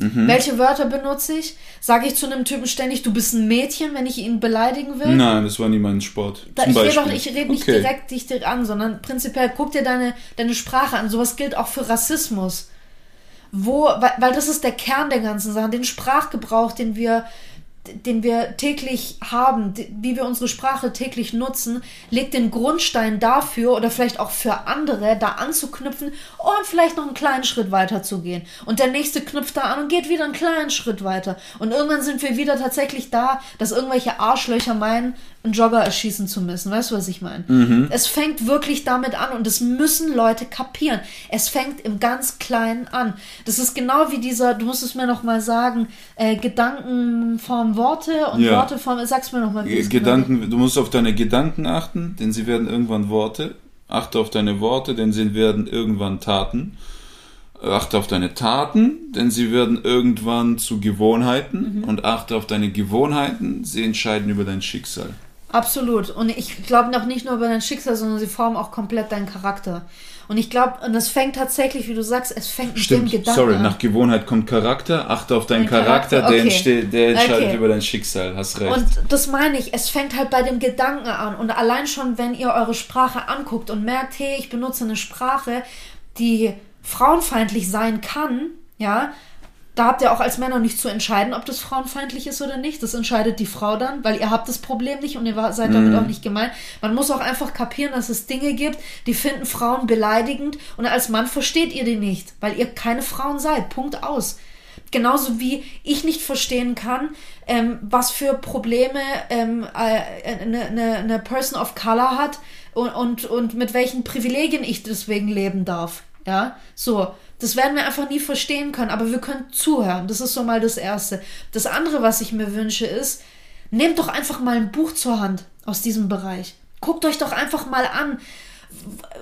Mhm. Welche Wörter benutze ich? Sage ich zu einem Typen ständig, du bist ein Mädchen, wenn ich ihn beleidigen will? Nein, das war nie mein Sport. Da, ich rede, doch, ich rede nicht Okay. direkt dich dir an, sondern prinzipiell guck dir deine, deine Sprache an. Sowas gilt auch für Rassismus. Wo, weil, weil das ist der Kern der ganzen Sache, den Sprachgebrauch, den wir, den wir täglich haben, wie wir unsere Sprache täglich nutzen, legt den Grundstein dafür oder vielleicht auch für andere, da anzuknüpfen und vielleicht noch einen kleinen Schritt weiter zu gehen. Und der nächste knüpft da an und geht wieder einen kleinen Schritt weiter. Und irgendwann sind wir wieder tatsächlich da, dass irgendwelche Arschlöcher meinen, einen Jogger erschießen zu müssen. Weißt du, was ich meine? Es fängt wirklich damit an und das müssen Leute kapieren. Es fängt im ganz Kleinen an. Das ist genau wie dieser, du musst es mir noch mal sagen, äh, Gedanken formen Worte und Ja. Worte formen, sag's mir noch mal. wie es Gedanken, du musst auf deine Gedanken achten, denn sie werden irgendwann Worte. Achte auf deine Worte, denn sie werden irgendwann Taten. Achte auf deine Taten, denn sie werden irgendwann zu Gewohnheiten. Und achte auf deine Gewohnheiten, sie entscheiden über dein Schicksal. Absolut. Und ich glaube noch nicht nur über dein Schicksal, sondern sie formen auch komplett deinen Charakter. Und ich glaube, und es fängt tatsächlich, wie du sagst, es fängt mit Stimmt, dem Gedanken sorry, an. nach Gewohnheit kommt Charakter. Achte auf deinen Dein Charakter, Charakter, der, okay. entsteht, der entscheidet Okay. über dein Schicksal. Hast recht. Und das meine ich, es fängt halt bei dem Gedanken an. Und allein schon, wenn ihr eure Sprache anguckt und merkt, hey, ich benutze eine Sprache, die frauenfeindlich sein kann, ja, da habt ihr auch als Männer nicht zu entscheiden, ob das frauenfeindlich ist oder nicht. Das entscheidet die Frau dann, weil ihr habt das Problem nicht und ihr seid damit auch nicht gemeint. Man muss auch einfach kapieren, dass es Dinge gibt, die finden Frauen beleidigend und als Mann versteht ihr die nicht, weil ihr keine Frauen seid. Punkt aus. Genauso wie ich nicht verstehen kann, ähm, was für Probleme ähm, äh, eine, eine, eine Person of Color hat und, und, und mit welchen Privilegien ich deswegen leben darf. Ja, so. Das werden wir einfach nie verstehen können, aber wir können zuhören. Das ist so mal das Erste. Das andere, was ich mir wünsche, ist, nehmt doch einfach mal ein Buch zur Hand aus diesem Bereich. Guckt euch doch einfach mal an,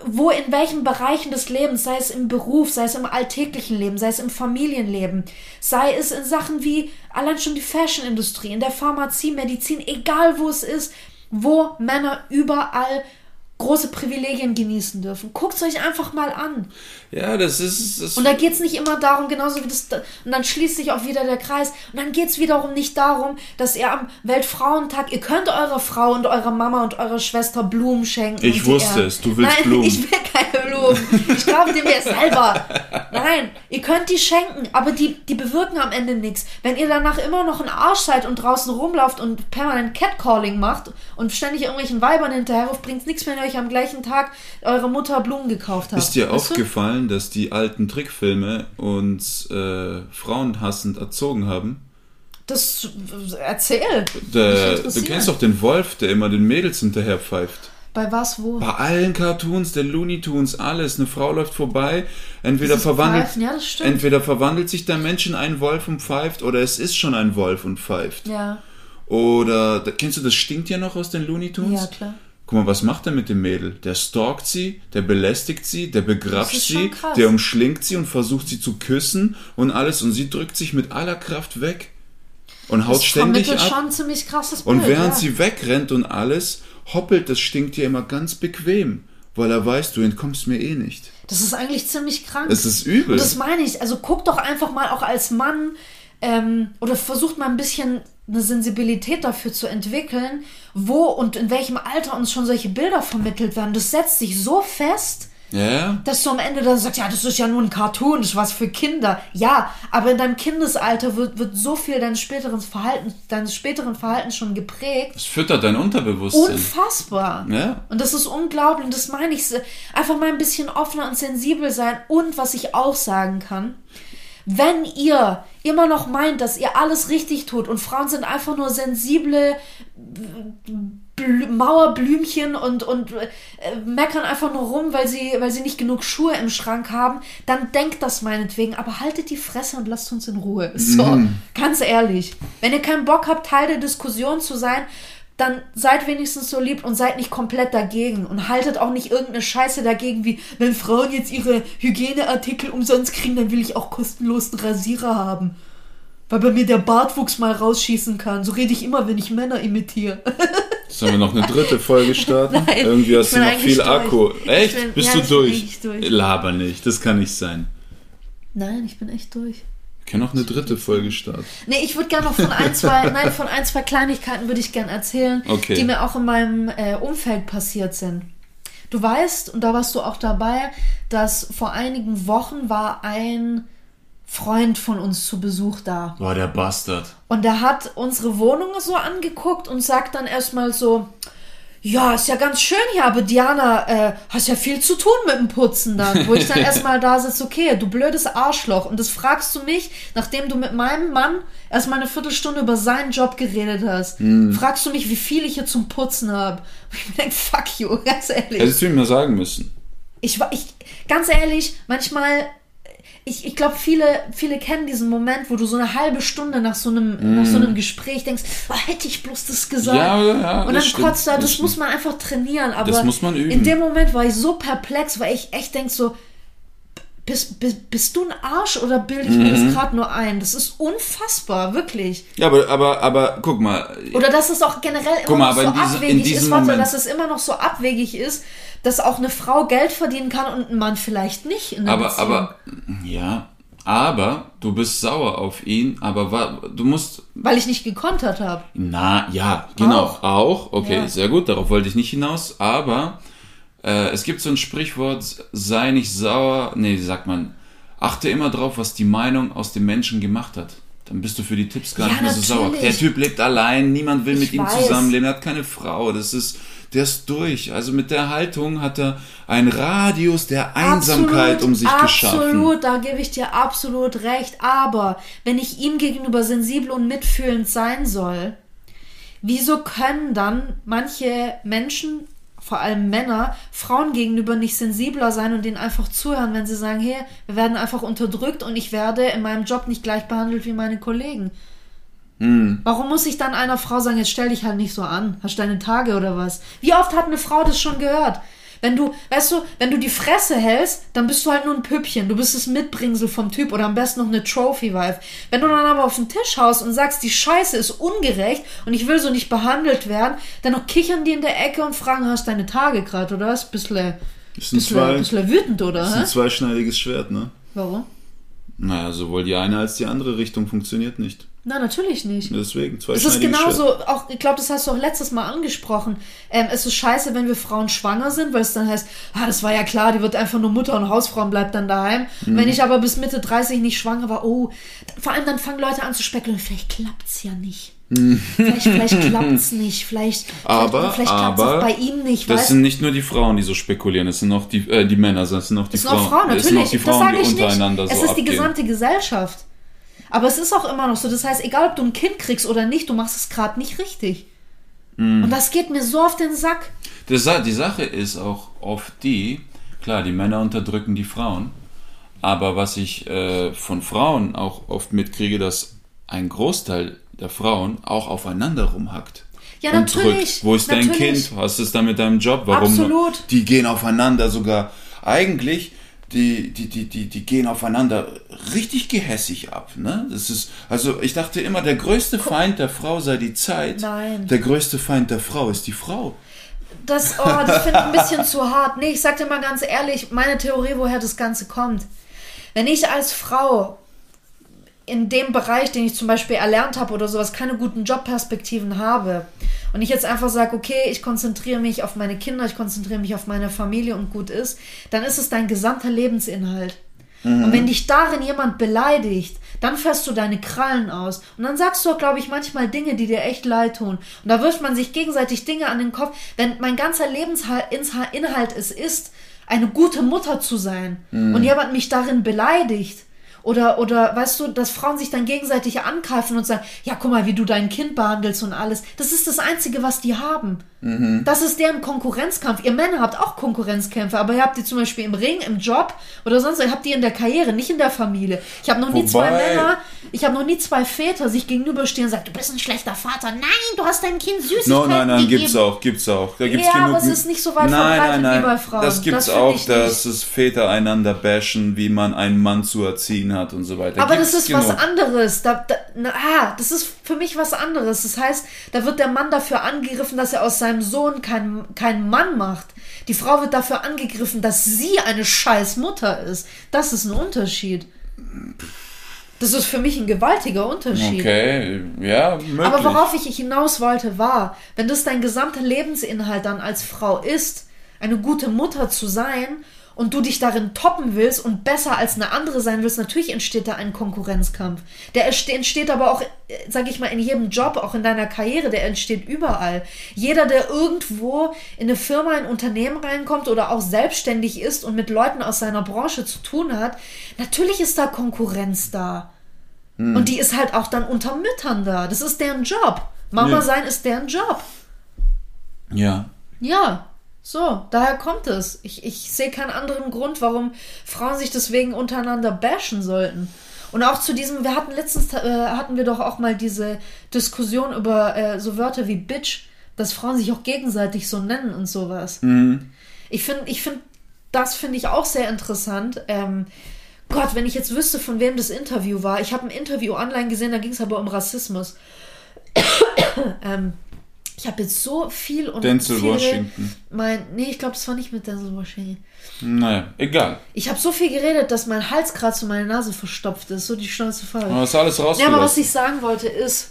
wo in welchen Bereichen des Lebens, sei es im Beruf, sei es im alltäglichen Leben, sei es im Familienleben, sei es in Sachen wie allein schon die Fashionindustrie, in der Pharmazie, Medizin, egal wo es ist, wo Männer überall große Privilegien genießen dürfen. Guckt es euch einfach mal an. Ja, das ist. Das Und da geht es nicht immer darum, genauso wie das. Und dann schließt sich auch wieder der Kreis. Und dann geht es wiederum nicht darum, dass ihr am Weltfrauentag, ihr könnt eurer Frau und eurer Mama und eurer Schwester Blumen schenken. Ich wusste es, du willst Nein, Blumen. Ich will keine Blumen. Ich kaufe die mir selber. Nein, ihr könnt die schenken, aber die, die bewirken am Ende nichts. Wenn ihr danach immer noch ein Arsch seid und draußen rumlauft und permanent Catcalling macht und ständig irgendwelchen Weibern hinterherruft, bringt nichts, wenn ihr euch am gleichen Tag eure Mutter Blumen gekauft habt. Ist dir Weißt du? Aufgefallen, dass die alten Trickfilme uns äh, frauenhassend erzogen haben? Das erzähl. Der, du kennst doch den Wolf, der immer den Mädels hinterher pfeift. Bei was, wo? Bei allen Cartoons, der Looney Tunes, alles. Eine Frau läuft vorbei, entweder verwandelt, ja, entweder verwandelt sich der Mensch in einen Wolf und pfeift, oder es ist schon ein Wolf und pfeift. Ja, Oder kennst du das stinkt ja noch aus den Looney Tunes? ja, klar. Guck mal, was macht er mit dem Mädel? Der stalkt sie, der belästigt sie, der begrapscht Das sie, der umschlingt sie und versucht sie zu küssen und alles und sie drückt sich mit aller Kraft weg und haut Das ständig ab. schon ziemlich krasses Bild. Und während ja. sie wegrennt und alles, hoppelt das Stinktier immer ganz bequem, weil er weiß, du entkommst mir eh nicht. Das ist eigentlich ziemlich krank. Es ist übel. Und das meine ich. Also guck doch einfach mal auch als Mann ähm, oder versucht mal ein bisschen eine Sensibilität dafür zu entwickeln, wo und in welchem Alter uns schon solche Bilder vermittelt werden. Das setzt sich so fest, Ja, dass du am Ende dann sagst, ja, das ist ja nur ein Cartoon, das ist was für Kinder. Ja, aber in deinem Kindesalter wird, wird so viel deines späteren Verhaltens, deines späteren Verhaltens schon geprägt. es füttert dein Unterbewusstsein. Unfassbar. Ja. Und das ist unglaublich. Und das meine ich. Einfach mal ein bisschen offener und sensibel sein. Und was ich auch sagen kann, wenn ihr immer noch meint, dass ihr alles richtig tut und Frauen sind einfach nur sensible Blü Mauerblümchen und, und äh, meckern einfach nur rum, weil sie, weil sie nicht genug Schuhe im Schrank haben, dann denkt das meinetwegen, aber haltet die Fresse und lasst uns in Ruhe. So, ganz ehrlich. Wenn ihr keinen Bock habt, Teil der Diskussion zu sein, dann seid wenigstens so lieb und seid nicht komplett dagegen und haltet auch nicht irgendeine Scheiße dagegen, wie wenn Frauen jetzt ihre Hygieneartikel umsonst kriegen, dann will ich auch kostenlos einen Rasierer haben. Weil bei mir der Bartwuchs mal rausschießen kann. So rede ich immer, wenn ich Männer imitiere. Sollen wir noch eine dritte Folge starten? Nein, Irgendwie hast ich du noch viel durch. Akku. Ich Echt? bin- Bist ja, du ich bin durch? eigentlich durch. Laber nicht, das kann nicht sein. Nein, ich bin echt durch. Können auch eine dritte Folge starten. Nee, ich würde gerne noch von ein, zwei, nein, von ein, zwei Kleinigkeiten würde ich gerne erzählen, Okay. die mir auch in meinem äh, Umfeld passiert sind. Du weißt, und da warst du auch dabei, dass vor einigen Wochen war ein Freund von uns zu Besuch da. Boah, der Bastard. Und der hat unsere Wohnung so angeguckt und sagt dann erstmal so, ja, ist ja ganz schön hier, aber Diana, äh, hast ja viel zu tun mit dem Putzen dann. Wo ich dann erstmal da sitze, okay, du blödes Arschloch. Und das fragst du mich, nachdem du mit meinem Mann erstmal eine Viertelstunde über seinen Job geredet hast. Fragst du mich, wie viel ich hier zum Putzen habe. Und ich mir denke, fuck you, ganz ehrlich. Hättest du mal sagen müssen. Ich war, ich, ganz ehrlich, manchmal, ich, ich glaube, viele, viele kennen diesen Moment, wo du so eine halbe Stunde nach so einem, nach so einem Gespräch denkst, oh, hätte ich bloß das gesagt. Mm. Ja, ja, Und dann stimmt, kotzt er, das das, muss man einfach trainieren. Aber Das muss man üben. in dem Moment war ich so perplex, weil ich echt denk so, bist, bist, bist du ein Arsch oder bilde ich mir das gerade nur ein? Das ist unfassbar, wirklich. Ja, aber, aber, aber guck mal. Oder dass es auch generell immer Guck mal, noch aber so in diesem- in abwegig ist, warte, Moment- dass es immer noch so abwegig ist, dass auch eine Frau Geld verdienen kann und ein Mann vielleicht nicht Aber, Beziehung. aber, ja, aber du bist sauer auf ihn, aber wa, du musst, Weil ich nicht gekontert habe. na, ja, genau, Auch. auch, okay, Ja. sehr gut, darauf wollte ich nicht hinaus, aber äh, es gibt so ein Sprichwort, sei nicht sauer, nee, sagt man, achte immer drauf, was die Meinung aus dem Menschen gemacht hat. Dann bist du für die Tipps gar Ja, nicht mehr so sauer. Der Typ lebt allein, niemand will Ich mit ihm weiß. zusammenleben, er hat keine Frau, das ist, der ist durch. Also mit der Haltung hat er einen Radius der Einsamkeit Absolut, um sich geschaffen. Absolut, da gebe ich dir absolut recht. Aber wenn ich ihm gegenüber sensibel und mitfühlend sein soll, wieso können dann manche Menschen, vor allem Männer, Frauen gegenüber nicht sensibler sein und denen einfach zuhören, wenn sie sagen, hey, wir werden einfach unterdrückt und ich werde in meinem Job nicht gleich behandelt wie meine Kollegen. Hm. Warum muss ich dann einer Frau sagen, jetzt stell dich halt nicht so an, hast deine Tage oder was? Wie oft hat eine Frau das schon gehört? Wenn du, weißt du, wenn du die Fresse hältst, dann bist du halt nur ein Püppchen. Du bist das Mitbringsel vom Typ oder am besten noch eine Trophy-Wife. Wenn du dann aber auf den Tisch haust und sagst, die Scheiße ist ungerecht und ich will so nicht behandelt werden, dann noch kichern die in der Ecke und fragen, hast deine Tage gerade oder was? Bisschen, Ist ein, bisschen, zwei, bisschen wütend, oder? ist hä? ein zweischneidiges Schwert, ne? Warum? Naja, sowohl die eine als die andere Richtung funktioniert nicht. Nein, natürlich nicht. Deswegen, Es zweischneidiges ist Schwert. genauso, auch, ich glaube, das hast du auch letztes Mal angesprochen. Ähm, es ist scheiße, wenn wir Frauen schwanger sind, weil es dann heißt, ah, das war ja klar, die wird einfach nur Mutter und Hausfrau und bleibt dann daheim. Mhm. wenn ich aber bis Mitte 30 nicht schwanger war, oh, vor allem dann fangen Leute an zu spekulieren, vielleicht klappt's ja nicht. Vielleicht, vielleicht klappt's nicht, vielleicht, Mhm. Aber, vielleicht, vielleicht klappt's aber, auch bei ihm nicht, das weißt sind nicht nur die Frauen, die so spekulieren, es sind auch die, äh, die Männer, das sind auch die Es sind Frauen. auch Frauen, es sind natürlich. auch die das Frauen, sage die ich nicht. untereinander Es so ist die abgehen. gesamte Gesellschaft. Aber es ist auch immer noch so. Das heißt, egal ob du ein Kind kriegst oder nicht, du machst es gerade nicht richtig. Hm. Und das geht mir so auf den Sack. Das, die Sache ist auch oft die, klar, die Männer unterdrücken die Frauen, aber was ich äh, von Frauen auch oft mitkriege, dass ein Großteil der Frauen auch aufeinander rumhackt. Ja, und natürlich, drückt. Wo ist dein natürlich. Kind? Was ist da mit deinem Job? Warum? Absolut. Die gehen aufeinander sogar. Eigentlich, die, die, die, die, die gehen aufeinander richtig gehässig ab. Ne? Das ist, also ich dachte immer, der größte Feind der Frau sei die Zeit. Nein. Der größte Feind der Frau ist die Frau. Das, oh, das finde ich ein bisschen zu hart. Nee, ich sag dir mal ganz ehrlich, meine Theorie, woher das Ganze kommt. Wenn ich als Frau in dem Bereich, den ich zum Beispiel erlernt habe oder sowas, keine guten Jobperspektiven habe und ich jetzt einfach sage, okay, ich konzentriere mich auf meine Kinder, ich konzentriere mich auf meine Familie und gut ist, dann ist es dein gesamter Lebensinhalt. Und wenn dich darin jemand beleidigt, dann fährst du deine Krallen aus. Und dann sagst du glaube ich, manchmal Dinge, die dir echt leid tun. Und da wirft man sich gegenseitig Dinge an den Kopf. Wenn mein ganzer Lebensinhalt es ist, eine gute Mutter zu sein und jemand mich darin beleidigt, oder, oder weißt du, dass Frauen sich dann gegenseitig angreifen und sagen, ja, guck mal, wie du dein Kind behandelst und alles. Das ist das Einzige, was die haben. Das ist deren Konkurrenzkampf. Ihr Männer habt auch Konkurrenzkämpfe, aber ihr habt die zum Beispiel im Ring, im Job oder sonst, ihr habt die in der Karriere, nicht in der Familie. Ich habe noch nie zwei Wobei- Männer, ich habe noch nie zwei Väter sich gegenüberstehen und sagen, du bist ein schlechter Vater. Nein, du hast deinem Kind Süßigkeiten No, nein, nein, gegeben. gibt's auch, gibt's auch. Da gibt's Ja, genug. aber es ist nicht so weit nein, verbreitet nein, nein. wie bei Frauen. Das gibt's Das auch, dass es Väter einander bashen, wie man einen Mann zu erziehen hat und so weiter. Aber Gibt's das ist genug. was anderes. Da, da, na, ah, das ist für mich was anderes. Das heißt, da wird der Mann dafür angegriffen, dass er aus seinem Sohn keinen keinen Mann macht. Die Frau wird dafür angegriffen, dass sie eine scheiß Mutter ist. Das ist ein Unterschied. Das ist für mich ein gewaltiger Unterschied. Okay, ja, möglich. Aber worauf ich hinaus wollte, war, wenn das dein gesamter Lebensinhalt dann als Frau ist, eine gute Mutter zu sein und du dich darin toppen willst und besser als eine andere sein willst, natürlich entsteht da ein Konkurrenzkampf. Der entste- entsteht aber auch, äh, sag ich mal, in jedem Job, auch in deiner Karriere, der entsteht überall. Jeder, der irgendwo in eine Firma, in ein Unternehmen reinkommt oder auch selbstständig ist und mit Leuten aus seiner Branche zu tun hat, natürlich ist da Konkurrenz da. Und die ist halt auch dann unter Müttern da. Das ist deren Job. Mama Ja. sein ist deren Job. ja. Ja, so, daher kommt es. Ich, ich sehe keinen anderen Grund, warum Frauen sich deswegen untereinander bashen sollten. Und auch zu diesem, wir hatten letztens, äh, hatten wir doch auch mal diese Diskussion über äh, so Wörter wie Bitch, dass Frauen sich auch gegenseitig so nennen und sowas. Ich finde, ich finde, das finde ich auch sehr interessant. Ähm, Gott, wenn ich jetzt wüsste, von wem das Interview war. Ich habe ein Interview online gesehen, da ging es aber um Rassismus. ähm, ich habe jetzt so viel und Denzel viel Washington. Mein, nee, ich glaube, es war nicht mit Denzel Washington. Naja, egal. Ich habe so viel geredet, dass mein Hals gerade zu meiner Nase verstopft ist. So die Schnauze voll. Aber das ist alles Ja, rausgelassen. aber was ich sagen wollte ist,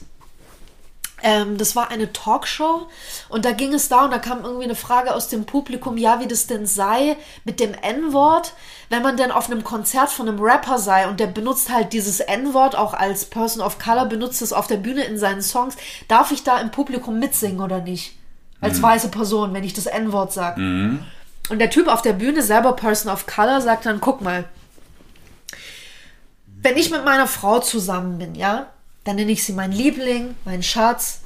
ähm, das war eine Talkshow und da ging es da und da kam irgendwie eine Frage aus dem Publikum, ja, wie das denn sei mit dem N-Wort, wenn man denn auf einem Konzert von einem Rapper sei und der benutzt halt dieses N-Wort auch als Person of Color, benutzt es auf der Bühne in seinen Songs, darf ich da im Publikum mitsingen oder nicht? Als weiße Person, wenn ich das N-Wort sage. Und der Typ auf der Bühne, selber Person of Color, sagt dann, guck mal, wenn ich mit meiner Frau zusammen bin, ja, dann nenne ich sie mein Liebling, mein Schatz.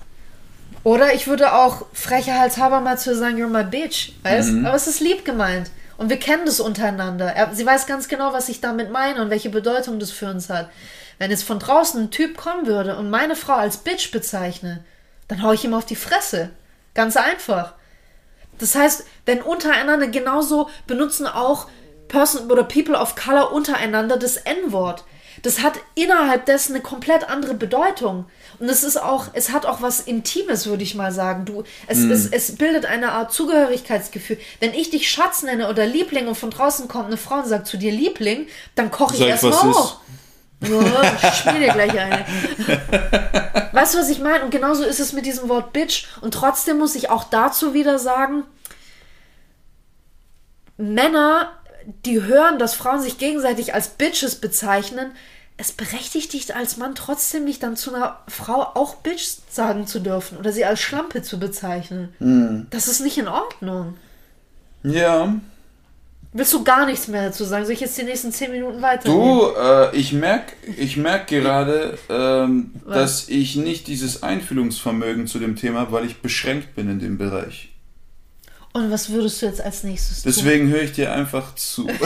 Oder ich würde auch frecher halshaber mal zu sagen, you're my bitch, weißt? Aber es ist lieb gemeint. Und wir kennen das untereinander. Er, sie weiß ganz genau, was ich damit meine und welche Bedeutung das für uns hat. Wenn jetzt von draußen ein Typ kommen würde und meine Frau als Bitch bezeichne, dann hau ich ihm auf die Fresse. Ganz einfach. Das heißt, wenn untereinander genauso benutzen auch Person oder People of Color untereinander das N-Wort. Das hat innerhalb dessen eine komplett andere Bedeutung. Und es ist auch, es hat auch was Intimes, würde ich mal sagen. Du, es, es, es bildet eine Art Zugehörigkeitsgefühl. Wenn ich dich Schatz nenne oder Liebling und von draußen kommt eine Frau und sagt zu dir Liebling, dann koche ich erstmal hoch. Ja, ich spiele dir gleich eine. Weißt du, was ich meine? Und genauso ist es mit diesem Wort Bitch. Und trotzdem muss ich auch dazu wieder sagen, Männer, die hören, dass Frauen sich gegenseitig als Bitches bezeichnen, es berechtigt dich als Mann trotzdem nicht dann zu einer Frau auch Bitch sagen zu dürfen oder sie als Schlampe zu bezeichnen. Das ist nicht in Ordnung. Ja. Willst du gar nichts mehr dazu sagen? Soll ich jetzt die nächsten zehn Minuten weiter? Du, äh, ich merke ich merk gerade, ähm, dass ich nicht dieses Einfühlungsvermögen zu dem Thema habe, weil ich beschränkt bin in dem Bereich. Und was würdest du jetzt als nächstes tun? Deswegen höre ich dir einfach zu.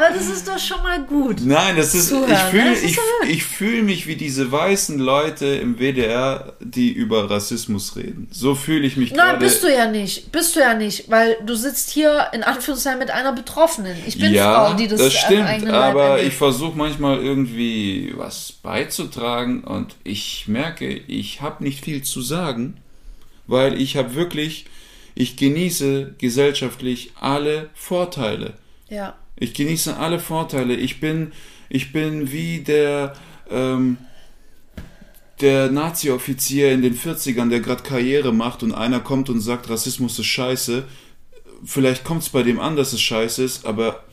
Aber das ist doch schon mal gut. Nein, das ist, Zuhören, ich fühle ich, ich fühl mich wie diese weißen Leute im WDR, die über Rassismus reden. So fühle ich mich Nein, gerade. bist du ja nicht. Bist du ja nicht, weil du sitzt hier in Anführungszeichen mit einer Betroffenen. Ich bin ja, Frau, die das, das am stimmt, aber ich versuche manchmal irgendwie was beizutragen und ich merke, ich habe nicht viel zu sagen, weil ich habe wirklich, ich genieße gesellschaftlich alle Vorteile. Ja. Ich genieße alle Vorteile. Ich bin, ich bin wie der, ähm, der Nazi-Offizier in den 40ern, der gerade Karriere macht und einer kommt und sagt, Rassismus ist scheiße. Vielleicht kommt es bei dem an, dass es scheiße ist, aber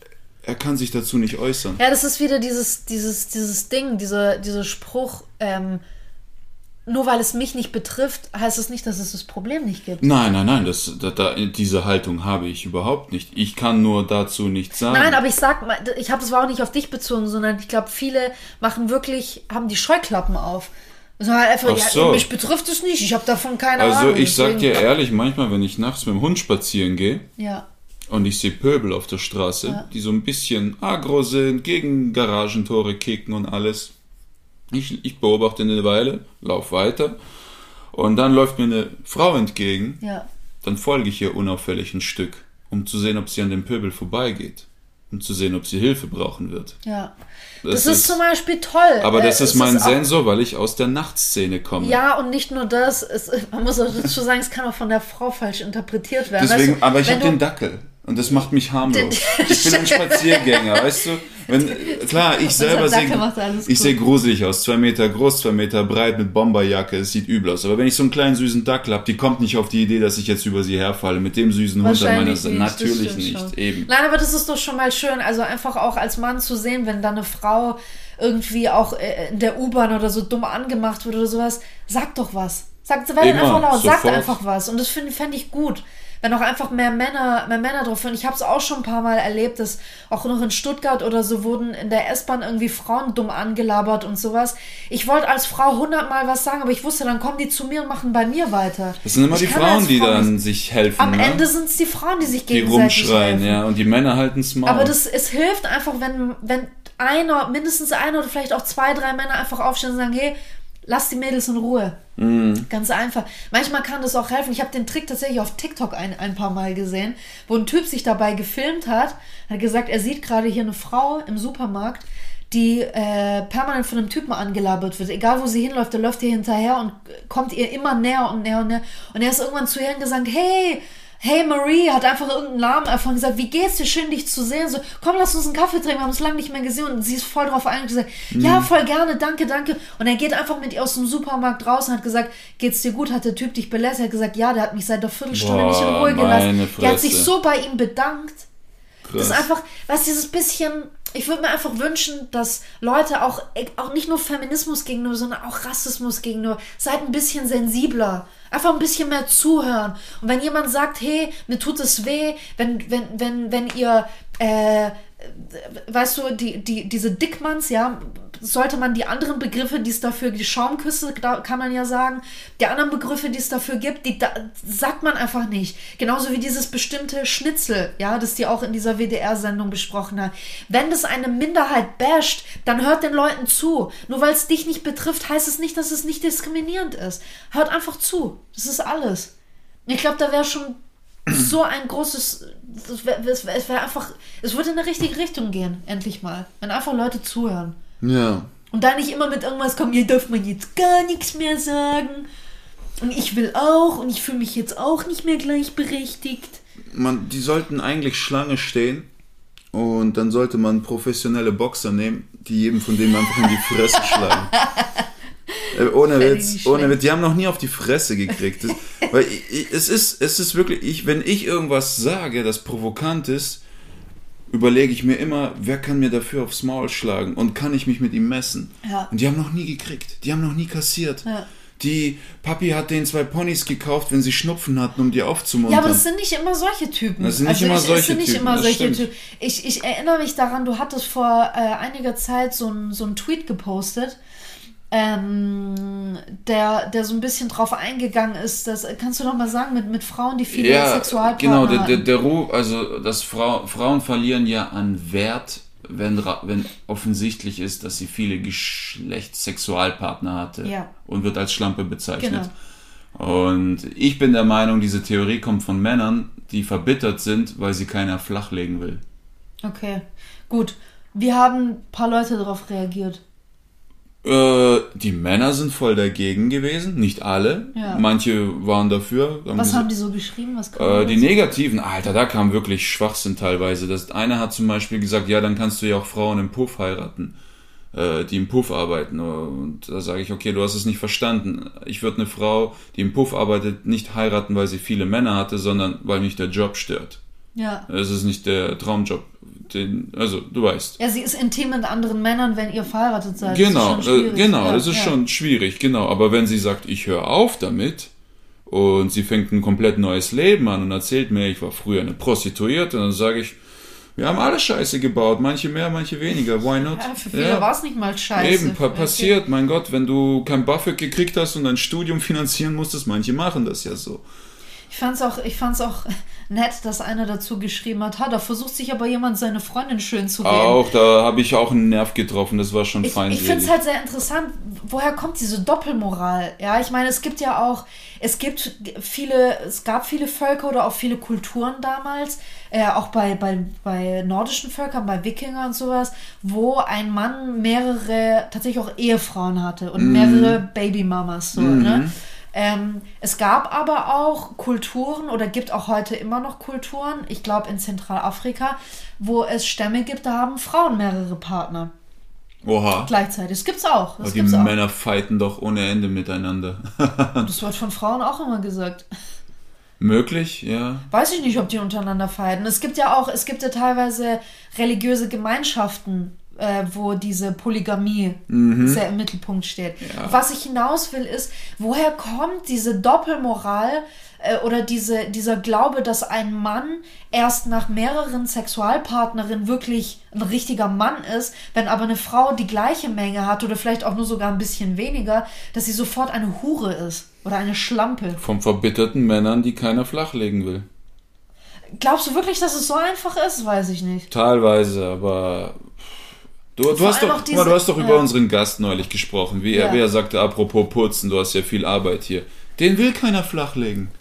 er kann sich dazu nicht äußern. Ja, das ist wieder dieses, dieses, dieses Ding, dieser, dieser Spruch, ähm, nur weil es mich nicht betrifft, heißt es nicht, dass es das Problem nicht gibt. Nein, nein, nein, das, da, da, diese Haltung habe ich überhaupt nicht. Ich kann nur dazu nichts sagen. Nein, aber ich sag mal, ich habe war auch nicht auf dich bezogen, sondern ich glaube, viele machen wirklich, haben die Scheuklappen auf. Sagen halt einfach, Ach ja, so. mich betrifft es nicht, ich habe davon keine also Ahnung. ich sag deswegen- dir ehrlich, manchmal, wenn ich nachts mit dem Hund spazieren gehe, Ja, und ich sehe Pöbel auf der Straße, Ja. die so ein bisschen agro sind, gegen Garagentore kicken und alles. Ich, ich beobachte eine Weile, lauf weiter und dann läuft mir eine Frau entgegen, ja. dann folge ich ihr unauffällig ein Stück, um zu sehen, ob sie an dem Pöbel vorbeigeht, um zu sehen, ob sie Hilfe brauchen wird. Ja. Das, ist, zum Beispiel toll. aber das Äh, ist es mein auch- Sensor, weil ich aus der Nachtszene komme. Ja, und nicht nur das, es, man muss auch dazu sagen, es kann auch von der Frau falsch interpretiert werden. Deswegen, weißt du, aber ich habe den Dackel. Und das macht mich harmlos. Ich bin ein Spaziergänger, weißt du? Wenn, klar, ich selber Unser sehe ich sehe gruselig aus. Zwei Meter groß, zwei Meter breit mit Bomberjacke. Es sieht übel aus. Aber wenn ich so einen kleinen süßen Dackel habe, die kommt nicht auf die Idee, dass ich jetzt über sie herfalle. Mit dem süßen Hund an meiner Seite. Natürlich nicht. schon. Eben. Nein, aber das ist doch schon mal schön. Also einfach auch als Mann zu sehen, wenn da eine Frau irgendwie auch äh, in der U-Bahn oder so dumm angemacht wird oder sowas, sag doch was. Sag, werd einfach laut, sagt sofort. einfach was. Und das finde fänd ich gut. Wenn auch einfach mehr Männer, mehr Männer drauf sind. Ich habe es auch schon ein paar Mal erlebt, dass auch noch in Stuttgart oder so wurden in der S-Bahn irgendwie Frauen dumm angelabert und sowas. Ich wollte als Frau hundertmal was sagen, aber ich wusste, dann kommen die zu mir und machen bei mir weiter. Das sind immer Ich die Frauen, als die dann sich helfen. Am ne? Ende sind es die Frauen, die sich die gegenseitig rumschreien, helfen. ja. Und die Männer halten's Maul. Aber das, es hilft einfach, wenn, wenn einer, mindestens einer oder vielleicht auch zwei, drei Männer einfach aufstehen und sagen, hey, Lass die Mädels in Ruhe. Ganz einfach. Manchmal kann das auch helfen. Ich habe den Trick tatsächlich auf TikTok ein, ein paar Mal gesehen, wo ein Typ sich dabei gefilmt hat, hat gesagt, er sieht gerade hier eine Frau im Supermarkt, die äh, permanent von einem Typen angelabert wird. Egal wo sie hinläuft, der läuft ihr hinterher und kommt ihr immer näher und näher und näher. Und er ist irgendwann zu ihr gesagt, hey, hey Marie, hat einfach irgendeinen Namen erfahren gesagt, wie geht's dir, schön dich zu sehen. So, komm, lass uns einen Kaffee trinken, wir haben uns lange nicht mehr gesehen. Und sie ist voll drauf eingegangen gesagt, ja, voll gerne, danke, danke. Und er geht einfach mit ihr aus dem Supermarkt raus und hat gesagt, geht's dir gut? Hat der Typ dich belästigt? Er hat gesagt, ja, der hat mich seit der Viertelstunde Boah, nicht in Ruhe gelassen. Der hat sich so bei ihm bedankt. Das ist Krass. einfach, was dieses bisschen, ich würde mir einfach wünschen, dass Leute auch, auch nicht nur Feminismus gegenüber, sondern auch Rassismus gegenüber, seid ein bisschen sensibler. Einfach ein bisschen mehr zuhören. Und wenn jemand sagt, hey, mir tut es weh, wenn, wenn, wenn, wenn ihr, äh, weißt du, die, die, diese Dickmanns, ja, sollte man die anderen Begriffe, die es dafür, die Schaumküsse, da kann man ja sagen, die anderen Begriffe, die es dafür gibt, die da, sagt man einfach nicht. Genauso wie dieses bestimmte Schnitzel, ja, das die auch in dieser WDR-Sendung besprochen hat. Wenn das eine Minderheit basht, dann hört den Leuten zu. Nur weil es dich nicht betrifft, heißt es nicht, dass es nicht diskriminierend ist. Hört einfach zu. Das ist alles. Ich glaube, da wäre schon so ein großes, es wäre wär, wär einfach, es würde in eine richtige Richtung gehen, endlich mal. Wenn einfach Leute zuhören. Ja. Und da nicht immer mit irgendwas kommen, hier darf man jetzt gar nichts mehr sagen. Und ich will auch und ich fühle mich jetzt auch nicht mehr gleichberechtigt. Man, die sollten eigentlich Schlange stehen und dann sollte man professionelle Boxer nehmen, die jedem von denen einfach in die Fresse schlagen. Äh, ohne Witz, ohne. Witz. Die haben noch nie auf die Fresse gekriegt. Das, weil ich, ich, es ist, es ist wirklich, ich, wenn ich irgendwas sage, das provokant ist, überlege ich mir immer, wer kann mir dafür aufs Maul schlagen und kann ich mich mit ihm messen. Ja. Und die haben noch nie gekriegt. Die haben noch nie kassiert. Ja. Die Papi hat denen zwei Ponys gekauft, wenn sie Schnupfen hatten, um die aufzumuntern. Ja, aber das sind nicht immer solche Typen. Das sind nicht immer ich, solche nicht Typen, immer solche. Typen. Ich, ich erinnere mich daran, du hattest vor äh, einiger Zeit so einen so einen Tweet gepostet, ähm, der, der so ein bisschen drauf eingegangen ist. Das kannst du doch mal sagen, mit, mit Frauen, die viele Sexualpartner genau, der, der, der Ruf, also dass Frau, Frauen verlieren ja an Wert, wenn, wenn offensichtlich ist, dass sie viele Geschlechtssexualpartner hatte Ja. und wird als Schlampe bezeichnet. Genau. Und ich bin der Meinung, diese Theorie kommt von Männern, die verbittert sind, weil sie keiner flachlegen will. Okay, gut. Wir haben ein paar Leute darauf reagiert. Äh, die Männer sind voll dagegen gewesen, nicht alle. Ja. Manche waren dafür. Was gesagt- haben die so geschrieben? Was Äh, die negativen, Alter, da kam wirklich Schwachsinn teilweise. Das eine hat zum Beispiel gesagt, ja, dann kannst du ja auch Frauen im Puff heiraten, äh, die im Puff arbeiten. Und da sage ich, okay, du hast es nicht verstanden. Ich würde eine Frau, die im Puff arbeitet, nicht heiraten, weil sie viele Männer hatte, sondern weil mich der Job stört. Ja. Es ist nicht der Traumjob. Den, also, du weißt. Ja, sie ist intim mit anderen Männern, wenn ihr verheiratet seid. Genau, das ist schon äh, genau, Ja, das ist ja. schon schwierig, genau. Aber wenn sie sagt, ich höre auf damit und sie fängt ein komplett neues Leben an und erzählt mir, ich war früher eine Prostituierte, dann sage ich, wir haben alle Scheiße gebaut, manche mehr, manche weniger, why not? Ja, für viele war es nicht mal scheiße. Eben, pa passiert, mein Gott, wenn du kein BAföG gekriegt hast und dein Studium finanzieren musstest, manche machen das ja so. Ich fand's auch, ich fand's auch nett, dass einer dazu geschrieben hat, ha, da versucht sich aber jemand seine Freundin schön zu reden. Auch, da habe ich auch einen Nerv getroffen, das war schon Ich, ich finde es halt sehr interessant, woher kommt diese Doppelmoral? Ja, ich meine, es gibt ja auch, es gibt viele, es gab viele Völker oder auch viele Kulturen damals, äh, auch bei, bei, bei nordischen Völkern, bei Wikingern und sowas, wo ein Mann mehrere, tatsächlich auch Ehefrauen hatte und mehrere Babymamas, so, ne? Ähm, es gab aber auch Kulturen oder gibt auch heute immer noch Kulturen, ich glaube in Zentralafrika, wo es Stämme gibt, da haben Frauen mehrere Partner Oha. gleichzeitig. Das gibt's auch. Das Aber die auch. Männer fighten doch ohne Ende miteinander. Das wird von Frauen auch immer gesagt. Möglich, ja. Weiß ich nicht, ob die untereinander fighten. Es gibt ja auch, es gibt ja teilweise religiöse Gemeinschaften, äh, wo diese Polygamie sehr im Mittelpunkt steht. Was ich hinaus will, ist, woher kommt diese Doppelmoral äh, oder diese, dieser Glaube, dass ein Mann erst nach mehreren Sexualpartnerinnen wirklich ein richtiger Mann ist, wenn aber eine Frau die gleiche Menge hat oder vielleicht auch nur sogar ein bisschen weniger, dass sie sofort eine Hure ist oder eine Schlampe. Vom verbitterten Männern, die keiner flachlegen will. Glaubst du wirklich, dass es so einfach ist? Weiß ich nicht. Teilweise, aber Du, du, hast doch, mal, du diese- hast doch über ja. unseren Gast neulich gesprochen, wie, er, Ja. wie er sagte, apropos putzen, du hast ja viel Arbeit hier. Den will keiner flachlegen.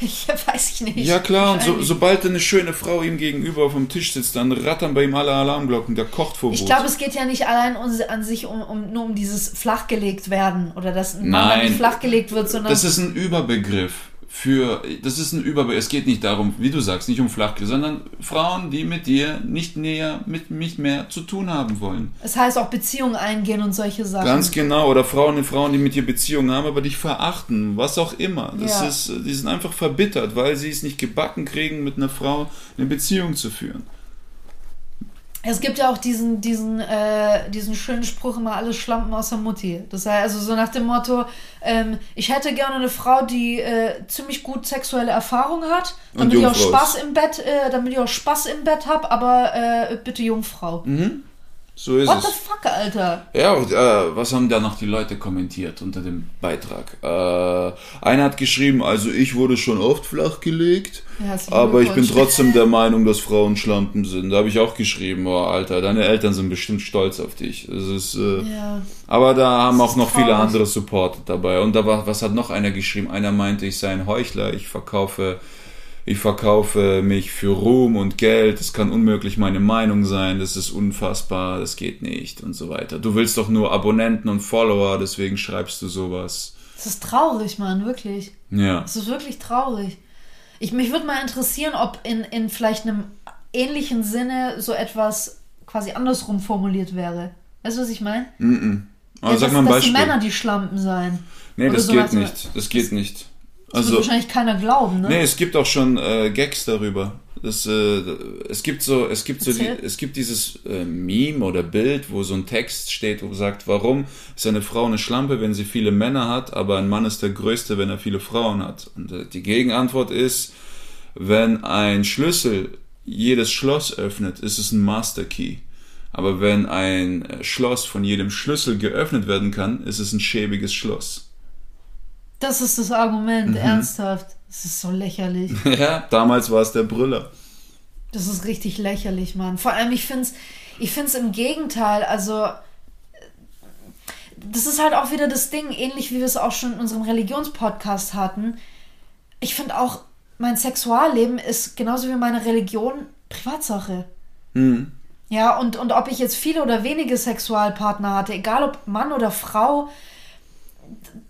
Ja, weiß ich nicht. Ja klar, und so, sobald eine schöne Frau ihm gegenüber auf dem Tisch sitzt, dann rattern bei ihm alle Alarmglocken, der kocht vor Wut. Ich glaube, es geht ja nicht allein um, an sich um, um, nur um dieses flachgelegt werden oder dass ein Mann nicht flachgelegt wird, sondern Das ist ein Überbegriff für, das ist ein Überbegriff, es geht nicht darum, wie du sagst, nicht um Flachgelegt, sondern Frauen, die mit dir nicht näher, mit mich mehr zu tun haben wollen. es heißt auch Beziehungen eingehen und solche Sachen. Ganz genau, oder Frauen, Frauen, die mit dir Beziehungen haben, aber dich verachten, was auch immer. Das Ja. ist, die sind einfach verbittert, weil sie es nicht gebacken kriegen, mit einer Frau eine Beziehung zu führen. Es gibt ja auch diesen, diesen, äh, diesen schönen Spruch immer, alles Schlampen außer Mutti. Das heißt also so nach dem Motto, ähm, ich hätte gerne eine Frau, die äh, ziemlich gut sexuelle Erfahrung hat, damit ich auch Spaß im Bett, äh, damit ich auch Spaß im Bett habe, aber äh, bitte Jungfrau. So ist What es. the fuck, Alter? Ja, und, äh, was haben da noch die Leute kommentiert unter dem Beitrag? Äh, einer hat geschrieben, also ich wurde schon oft flachgelegt, Herzlichen aber ich bin trotzdem der Meinung, dass Frauen Schlampen sind. Da habe ich auch geschrieben, oh Alter, deine Eltern sind bestimmt stolz auf dich. Das ist, äh, Ja. aber da haben Das auch ist noch viele traurig. andere Support dabei. Und da war, was hat noch einer geschrieben? Einer meinte, ich sei ein Heuchler, ich verkaufe, ich verkaufe mich für Ruhm und Geld, das kann unmöglich meine Meinung sein, das ist unfassbar, das geht nicht und so weiter. Du willst doch nur Abonnenten und Follower, deswegen schreibst du sowas. Das ist traurig, Mann, wirklich. Ja. Das ist wirklich traurig. Ich, mich würde mal interessieren, ob in, in vielleicht einem ähnlichen Sinne so etwas quasi andersrum formuliert wäre. Weißt du, was ich meine? Aber Ja, sag dass, mal ein dass Beispiel. die Männer die Schlampen seien. nee, oder das geht nicht. Das geht nicht. Das Also, wird wahrscheinlich keiner glauben, ne? Nee, es gibt auch schon äh, Gags darüber. Das, äh, es gibt so, es gibt so, die, es gibt dieses äh, Meme oder Bild, wo so ein Text steht, wo sagt, warum ist eine Frau eine Schlampe, wenn sie viele Männer hat, aber ein Mann ist der Größte, wenn er viele Frauen hat. Und äh, die Gegenantwort ist, wenn ein Schlüssel jedes Schloss öffnet, ist es ein Master Key. Aber wenn ein äh, Schloss von jedem Schlüssel geöffnet werden kann, ist es ein schäbiges Schloss. Das ist das Argument, Mhm. ernsthaft. Das ist so lächerlich. ja, damals war es der Brüller. Das ist richtig lächerlich, Mann. Vor allem, ich finde es ich find's im Gegenteil. Also, das ist halt auch wieder das Ding, ähnlich wie wir es auch schon in unserem Religionspodcast hatten. Ich finde auch, mein Sexualleben ist genauso wie meine Religion Privatsache. Hm. Ja, und, und ob ich jetzt viele oder wenige Sexualpartner hatte, egal ob Mann oder Frau,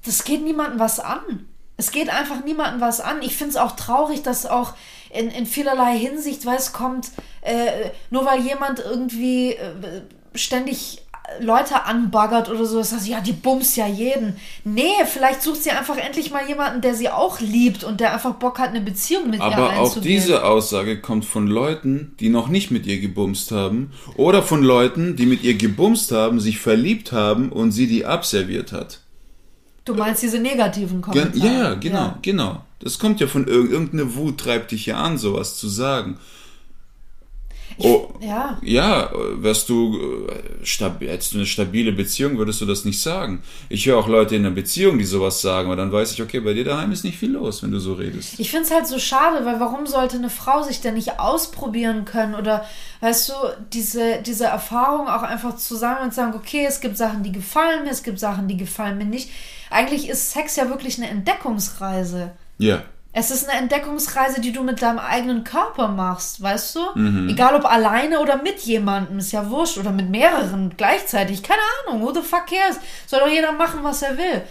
das geht niemandem was an. Es geht einfach niemandem was an. Ich finde es auch traurig, dass auch in, in vielerlei Hinsicht, weil es kommt, äh, nur weil jemand irgendwie äh, ständig Leute anbaggert oder so, das heißt, ja, die bumst ja jeden. Nee, vielleicht sucht sie einfach endlich mal jemanden, der sie auch liebt und der einfach Bock hat, eine Beziehung mit ihr Aber auch einzugehen. diese Aussage kommt von Leuten, die noch nicht mit ihr gebumst haben. Oder von Leuten, die mit ihr gebumst haben, sich verliebt haben und sie die abserviert hat. Du meinst diese negativen Kommentare? ja, ja, genau, genau. Das kommt ja von irg irgendeine Wut, treibt dich ja an, sowas zu sagen. Oh, Ja. ja, wärst du, äh, stab hättest du eine stabile Beziehung, würdest du das nicht sagen. Ich höre auch Leute in einer Beziehung, die sowas sagen, aber dann weiß ich, okay, bei dir daheim ist nicht viel los, wenn du so redest. Ich finde es halt so schade, weil warum sollte eine Frau sich denn nicht ausprobieren können oder, weißt du, diese, diese Erfahrung auch einfach zusammen und sagen, okay, es gibt Sachen, die gefallen mir, es gibt Sachen, die gefallen mir nicht. Eigentlich ist Sex ja wirklich eine Entdeckungsreise. Ja. Es ist eine Entdeckungsreise, die du mit deinem eigenen Körper machst, weißt du? Mhm. Egal ob alleine oder mit jemandem, ist ja wurscht. Oder mit mehreren gleichzeitig. Keine Ahnung, who the fuck cares? Soll doch jeder machen, was er will.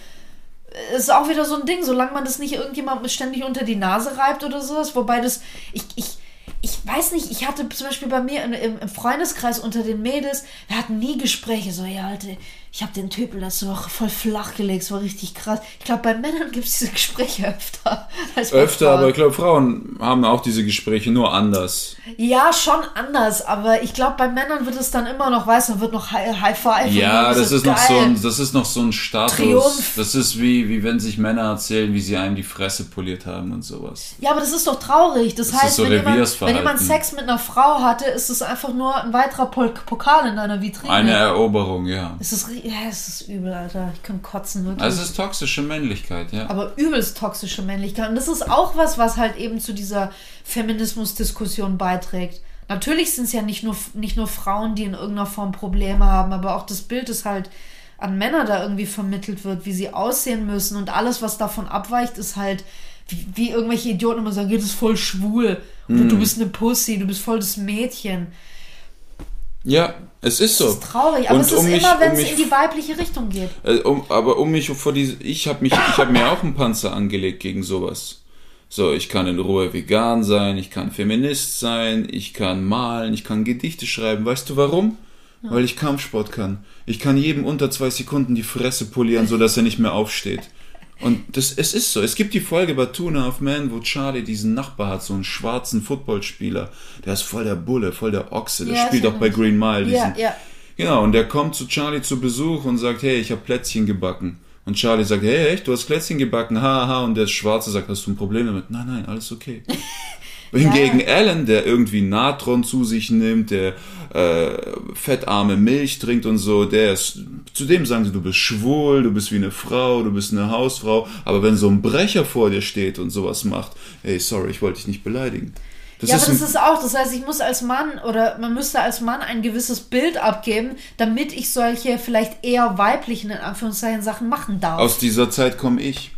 Ist auch wieder so ein Ding, solange man das nicht irgendjemandem ständig unter die Nase reibt oder sowas. Wobei das, ich, ich, ich weiß nicht, ich hatte zum Beispiel bei mir in, im, im Freundeskreis unter den Mädels, wir hatten nie Gespräche, so, ja, Alter, ich habe den Typen das so voll flach gelegt, es war richtig krass. Ich glaube, bei Männern gibt es diese Gespräche öfter. Öfter, Frauen. aber ich glaube, Frauen haben auch diese Gespräche nur anders. Ja, schon anders, aber ich glaube, bei Männern wird es dann immer noch, weißt du, wird noch High, High Five. Ja, das ist, noch so ein, das ist noch so ein Status. Triumph. Das ist wie, wie wenn sich Männer erzählen, wie sie einem die Fresse poliert haben und sowas. Ja, aber das ist doch traurig. Das, Das heißt, so wenn, jemand, wenn jemand Sex mit einer Frau hatte, ist es einfach nur ein weiterer Pol Pokal in deiner Vitrine. Eine Eroberung, ja. es ist, ja, es ist übel, Alter. Ich kann kotzen, wirklich. Also es ist toxische Männlichkeit, ja. aber übelst toxische Männlichkeit. Und das ist auch was, was halt eben zu dieser Feminismus-Diskussion beiträgt. Natürlich sind es ja nicht nur, nicht nur Frauen, die in irgendeiner Form Probleme haben, aber auch das Bild ist halt an Männer da irgendwie vermittelt wird, wie sie aussehen müssen und alles, was davon abweicht, ist halt, wie, wie irgendwelche Idioten immer sagen, das ist voll schwul oder Hm. du bist eine Pussy, du bist voll das Mädchen. Ja, es ist so. Das ist traurig, aber Und es ist um mich- immer, wenn um es in die weibliche Richtung geht. Äh, um, aber um mich vor diese, ich habe mich, ich habe mir auch einen Panzer angelegt gegen sowas. So, ich kann in Ruhe vegan sein, ich kann Feminist sein, ich kann malen, ich kann Gedichte schreiben. Weißt du warum? Weil ich Kampfsport kann. Ich kann jedem unter zwei Sekunden die Fresse polieren, so dass er nicht mehr aufsteht. Und das, es ist so. Es gibt die Folge bei Tuna of Man, wo Charlie diesen Nachbar hat, so einen schwarzen Footballspieler. Der ist voll der Bulle, voll der Ochse. Der Ja, spielt auch bei Green Mile. Ja, diesen- ja. Genau, und der kommt zu Charlie zu Besuch und sagt, hey, ich habe Plätzchen gebacken. Und Charlie sagt, hey, echt, du hast Plätzchen gebacken, haha. Und der Schwarze sagt, hast du ein Problem damit? Nein, nein, alles okay. Hingegen Alan, der irgendwie Natron zu sich nimmt, der äh, fettarme Milch trinkt und so, der ist, zu dem sagen sie, du bist schwul, du bist wie eine Frau, du bist eine Hausfrau. Aber wenn so ein Brecher vor dir steht und sowas macht, hey, sorry, ich wollte dich nicht beleidigen. Das ja, ist aber das ist auch, das heißt, ich muss als Mann oder man müsste als Mann ein gewisses Bild abgeben, damit ich solche vielleicht eher weiblichen, in Anführungszeichen, Sachen machen darf. aus dieser Zeit komme ich.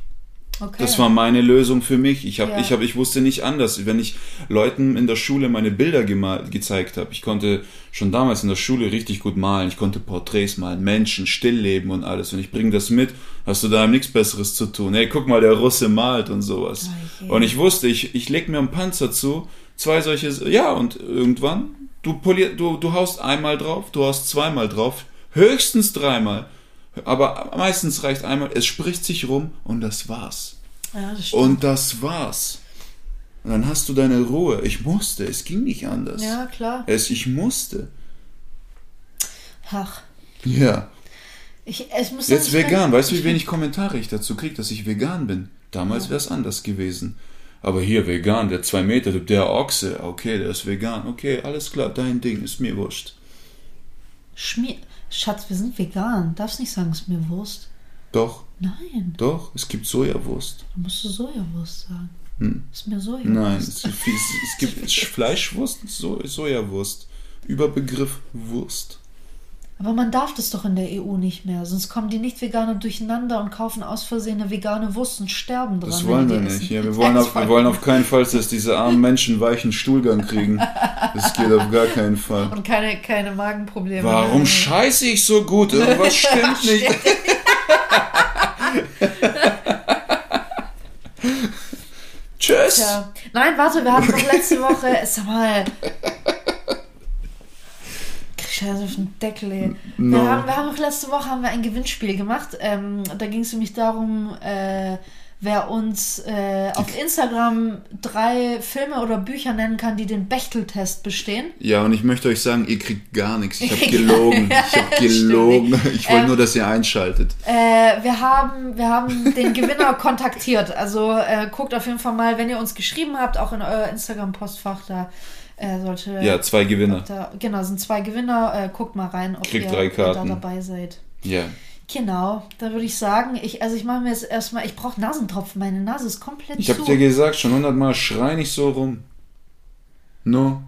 Okay. Das war meine Lösung für mich. Ich habe, Ja. ich habe, ich wusste nicht anders. Wenn ich Leuten in der Schule meine Bilder gezeigt habe, ich konnte schon damals in der Schule richtig gut malen. Ich konnte Porträts malen, Menschen, Stillleben und alles. Und ich bringe das mit. Hast du da nichts Besseres zu tun? Hey, guck mal, der Russe malt und sowas. Okay. Und ich wusste, ich, ich leg mir einen Panzer zu, zwei solche, ja, und irgendwann, du polier, du, du haust einmal drauf, du haust zweimal drauf, höchstens dreimal. Aber meistens reicht einmal, es spricht sich rum und das war's. ja, das stimmt. Und das war's. Und dann hast du deine Ruhe. Ich musste, es ging nicht anders. ja, klar. Es, ich musste. Ach, Ja. ich, ich muss Jetzt vegan. bin- Weißt du, wie wenig Kommentare ich dazu kriege, dass ich vegan bin? Damals wäre es anders gewesen. Aber hier vegan, der zwei Meter, der Ochse, okay, der ist vegan, okay, alles klar, dein Ding, ist mir wurscht. Schmier Schatz, wir sind vegan. Darfst nicht sagen, ist mir Wurst. Doch, Nein, doch, es gibt Sojawurst. da musst du Sojawurst sagen. Hm. Ist mir Sojawurst. Nein, es, es, es gibt Fleischwurst, so, Sojawurst. Überbegriff Wurst. Aber man darf das doch in der EU nicht mehr, sonst kommen die Nicht-Veganer durcheinander und kaufen aus Versehen eine vegane Wurst und sterben dran. Das wollen wir nicht. Ja, wir, wollen auf, wir wollen auf keinen Fall, dass diese armen Menschen weichen Stuhlgang kriegen. Das geht auf gar keinen Fall. Und keine, keine Magenprobleme. Warum scheiße ich so gut? Irgendwas stimmt nicht. Tschüss. Tja. Nein, warte, wir hatten doch letzte Woche, sag mal. Also auf den Deckel, ey. No. Wir, haben, wir haben doch letzte Woche haben wir ein Gewinnspiel gemacht. Ähm, da ging es nämlich darum, äh, wer uns äh, auf Instagram drei Filme oder Bücher nennen kann, die den Bechteltest bestehen. Ja, und ich möchte euch sagen, ihr kriegt gar nichts. Ich habe gelogen. Ich habe gelogen. Ich wollte Ähm, nur, dass ihr einschaltet. Äh, wir, haben, wir haben den Gewinner kontaktiert. Also äh, guckt auf jeden Fall mal, wenn ihr uns geschrieben habt, auch in euer Instagram-Postfach, da äh, sollte. Ja, zwei Gewinner. Da, genau, sind zwei Gewinner. Äh, guckt mal rein, ob Kriegt ihr, drei ihr da Karten. dabei seid. Ja. Genau, da würde ich sagen, ich, also ich mache mir jetzt erstmal, ich brauche Nasentropfen, meine Nase ist komplett Ich zu. habe dir gesagt, schon hundertmal, schrei nicht so rum. No.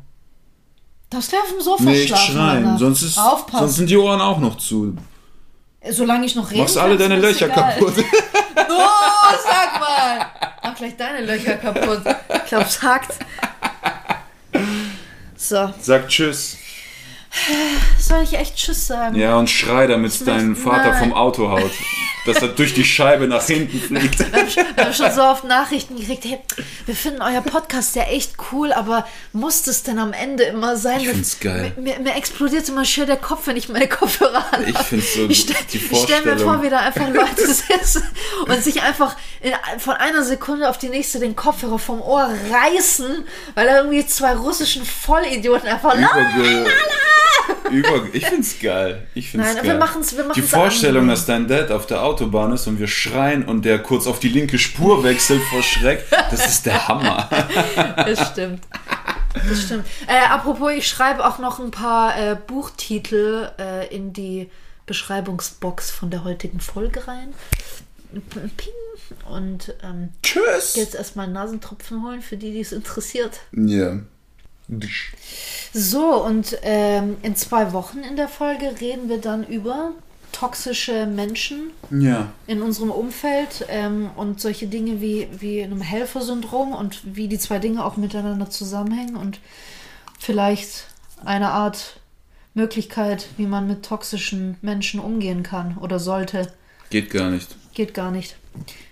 Darfst du auf dem Sofa Nicht schlafen, schreien, Alter. sonst, ist, sonst Aufpassen. sind die Ohren auch noch zu. Solange ich noch reden Machst alle deine Löcher egal. kaputt. Oh, sag mal! Mach gleich deine Löcher kaputt. Ich glaub, es hakt. So, Sag Tschüss. Soll ich echt Tschüss sagen? Ja, und schrei, damit dein Vater nein. vom Auto haut. Dass er durch die Scheibe nach hinten fliegt. Wir haben schon- so oft Nachrichten gekriegt, hey, wir finden euer Podcast ja echt cool, aber muss das denn am Ende immer sein? Ich find's geil. Mir, mir, mir explodiert immer schön der Kopf, wenn ich meine Kopfhörer anhabe. Ich find's so Ich stell, die ich stell mir Vorstellung. vor, wie da einfach Leute sitzen und sich einfach in, von einer Sekunde auf die nächste den Kopfhörer vom Ohr reißen, weil da irgendwie zwei russischen Vollidioten einfach Überge über ich find's geil. Ich find's Nein, geil. wir machen's- wir Die Vorstellung, angenehm. dass dein Dad auf der Autobahn ist und wir schreien und der kurz auf die linke Spur wechselt vor Schreck, das ist der Hammer. Das stimmt. Das stimmt. Äh, apropos, ich schreibe auch noch ein paar äh, Buchtitel äh, in die Beschreibungsbox von der heutigen Folge rein. Ping. Und ähm, Tschüss. jetzt erstmal Nasentropfen holen für die, die es interessiert. Ja. So, und ähm, in zwei Wochen in der Folge reden wir dann über toxische Menschen Ja. in unserem Umfeld ähm, und solche Dinge wie, wie einem Helfersyndrom und wie die zwei Dinge auch miteinander zusammenhängen und vielleicht eine Art Möglichkeit, wie man mit toxischen Menschen umgehen kann oder sollte. Geht gar nicht. Geht gar nicht.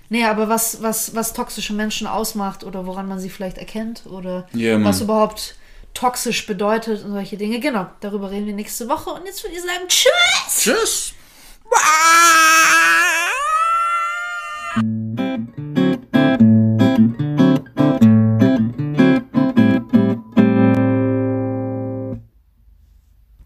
Nee, aber was, was, was toxische Menschen ausmacht oder woran man sie vielleicht erkennt oder Mann. was überhaupt toxisch bedeutet und solche Dinge. Genau, darüber reden wir nächste Woche. Und jetzt würde ich sagen, tschüss! Tschüss. Ah!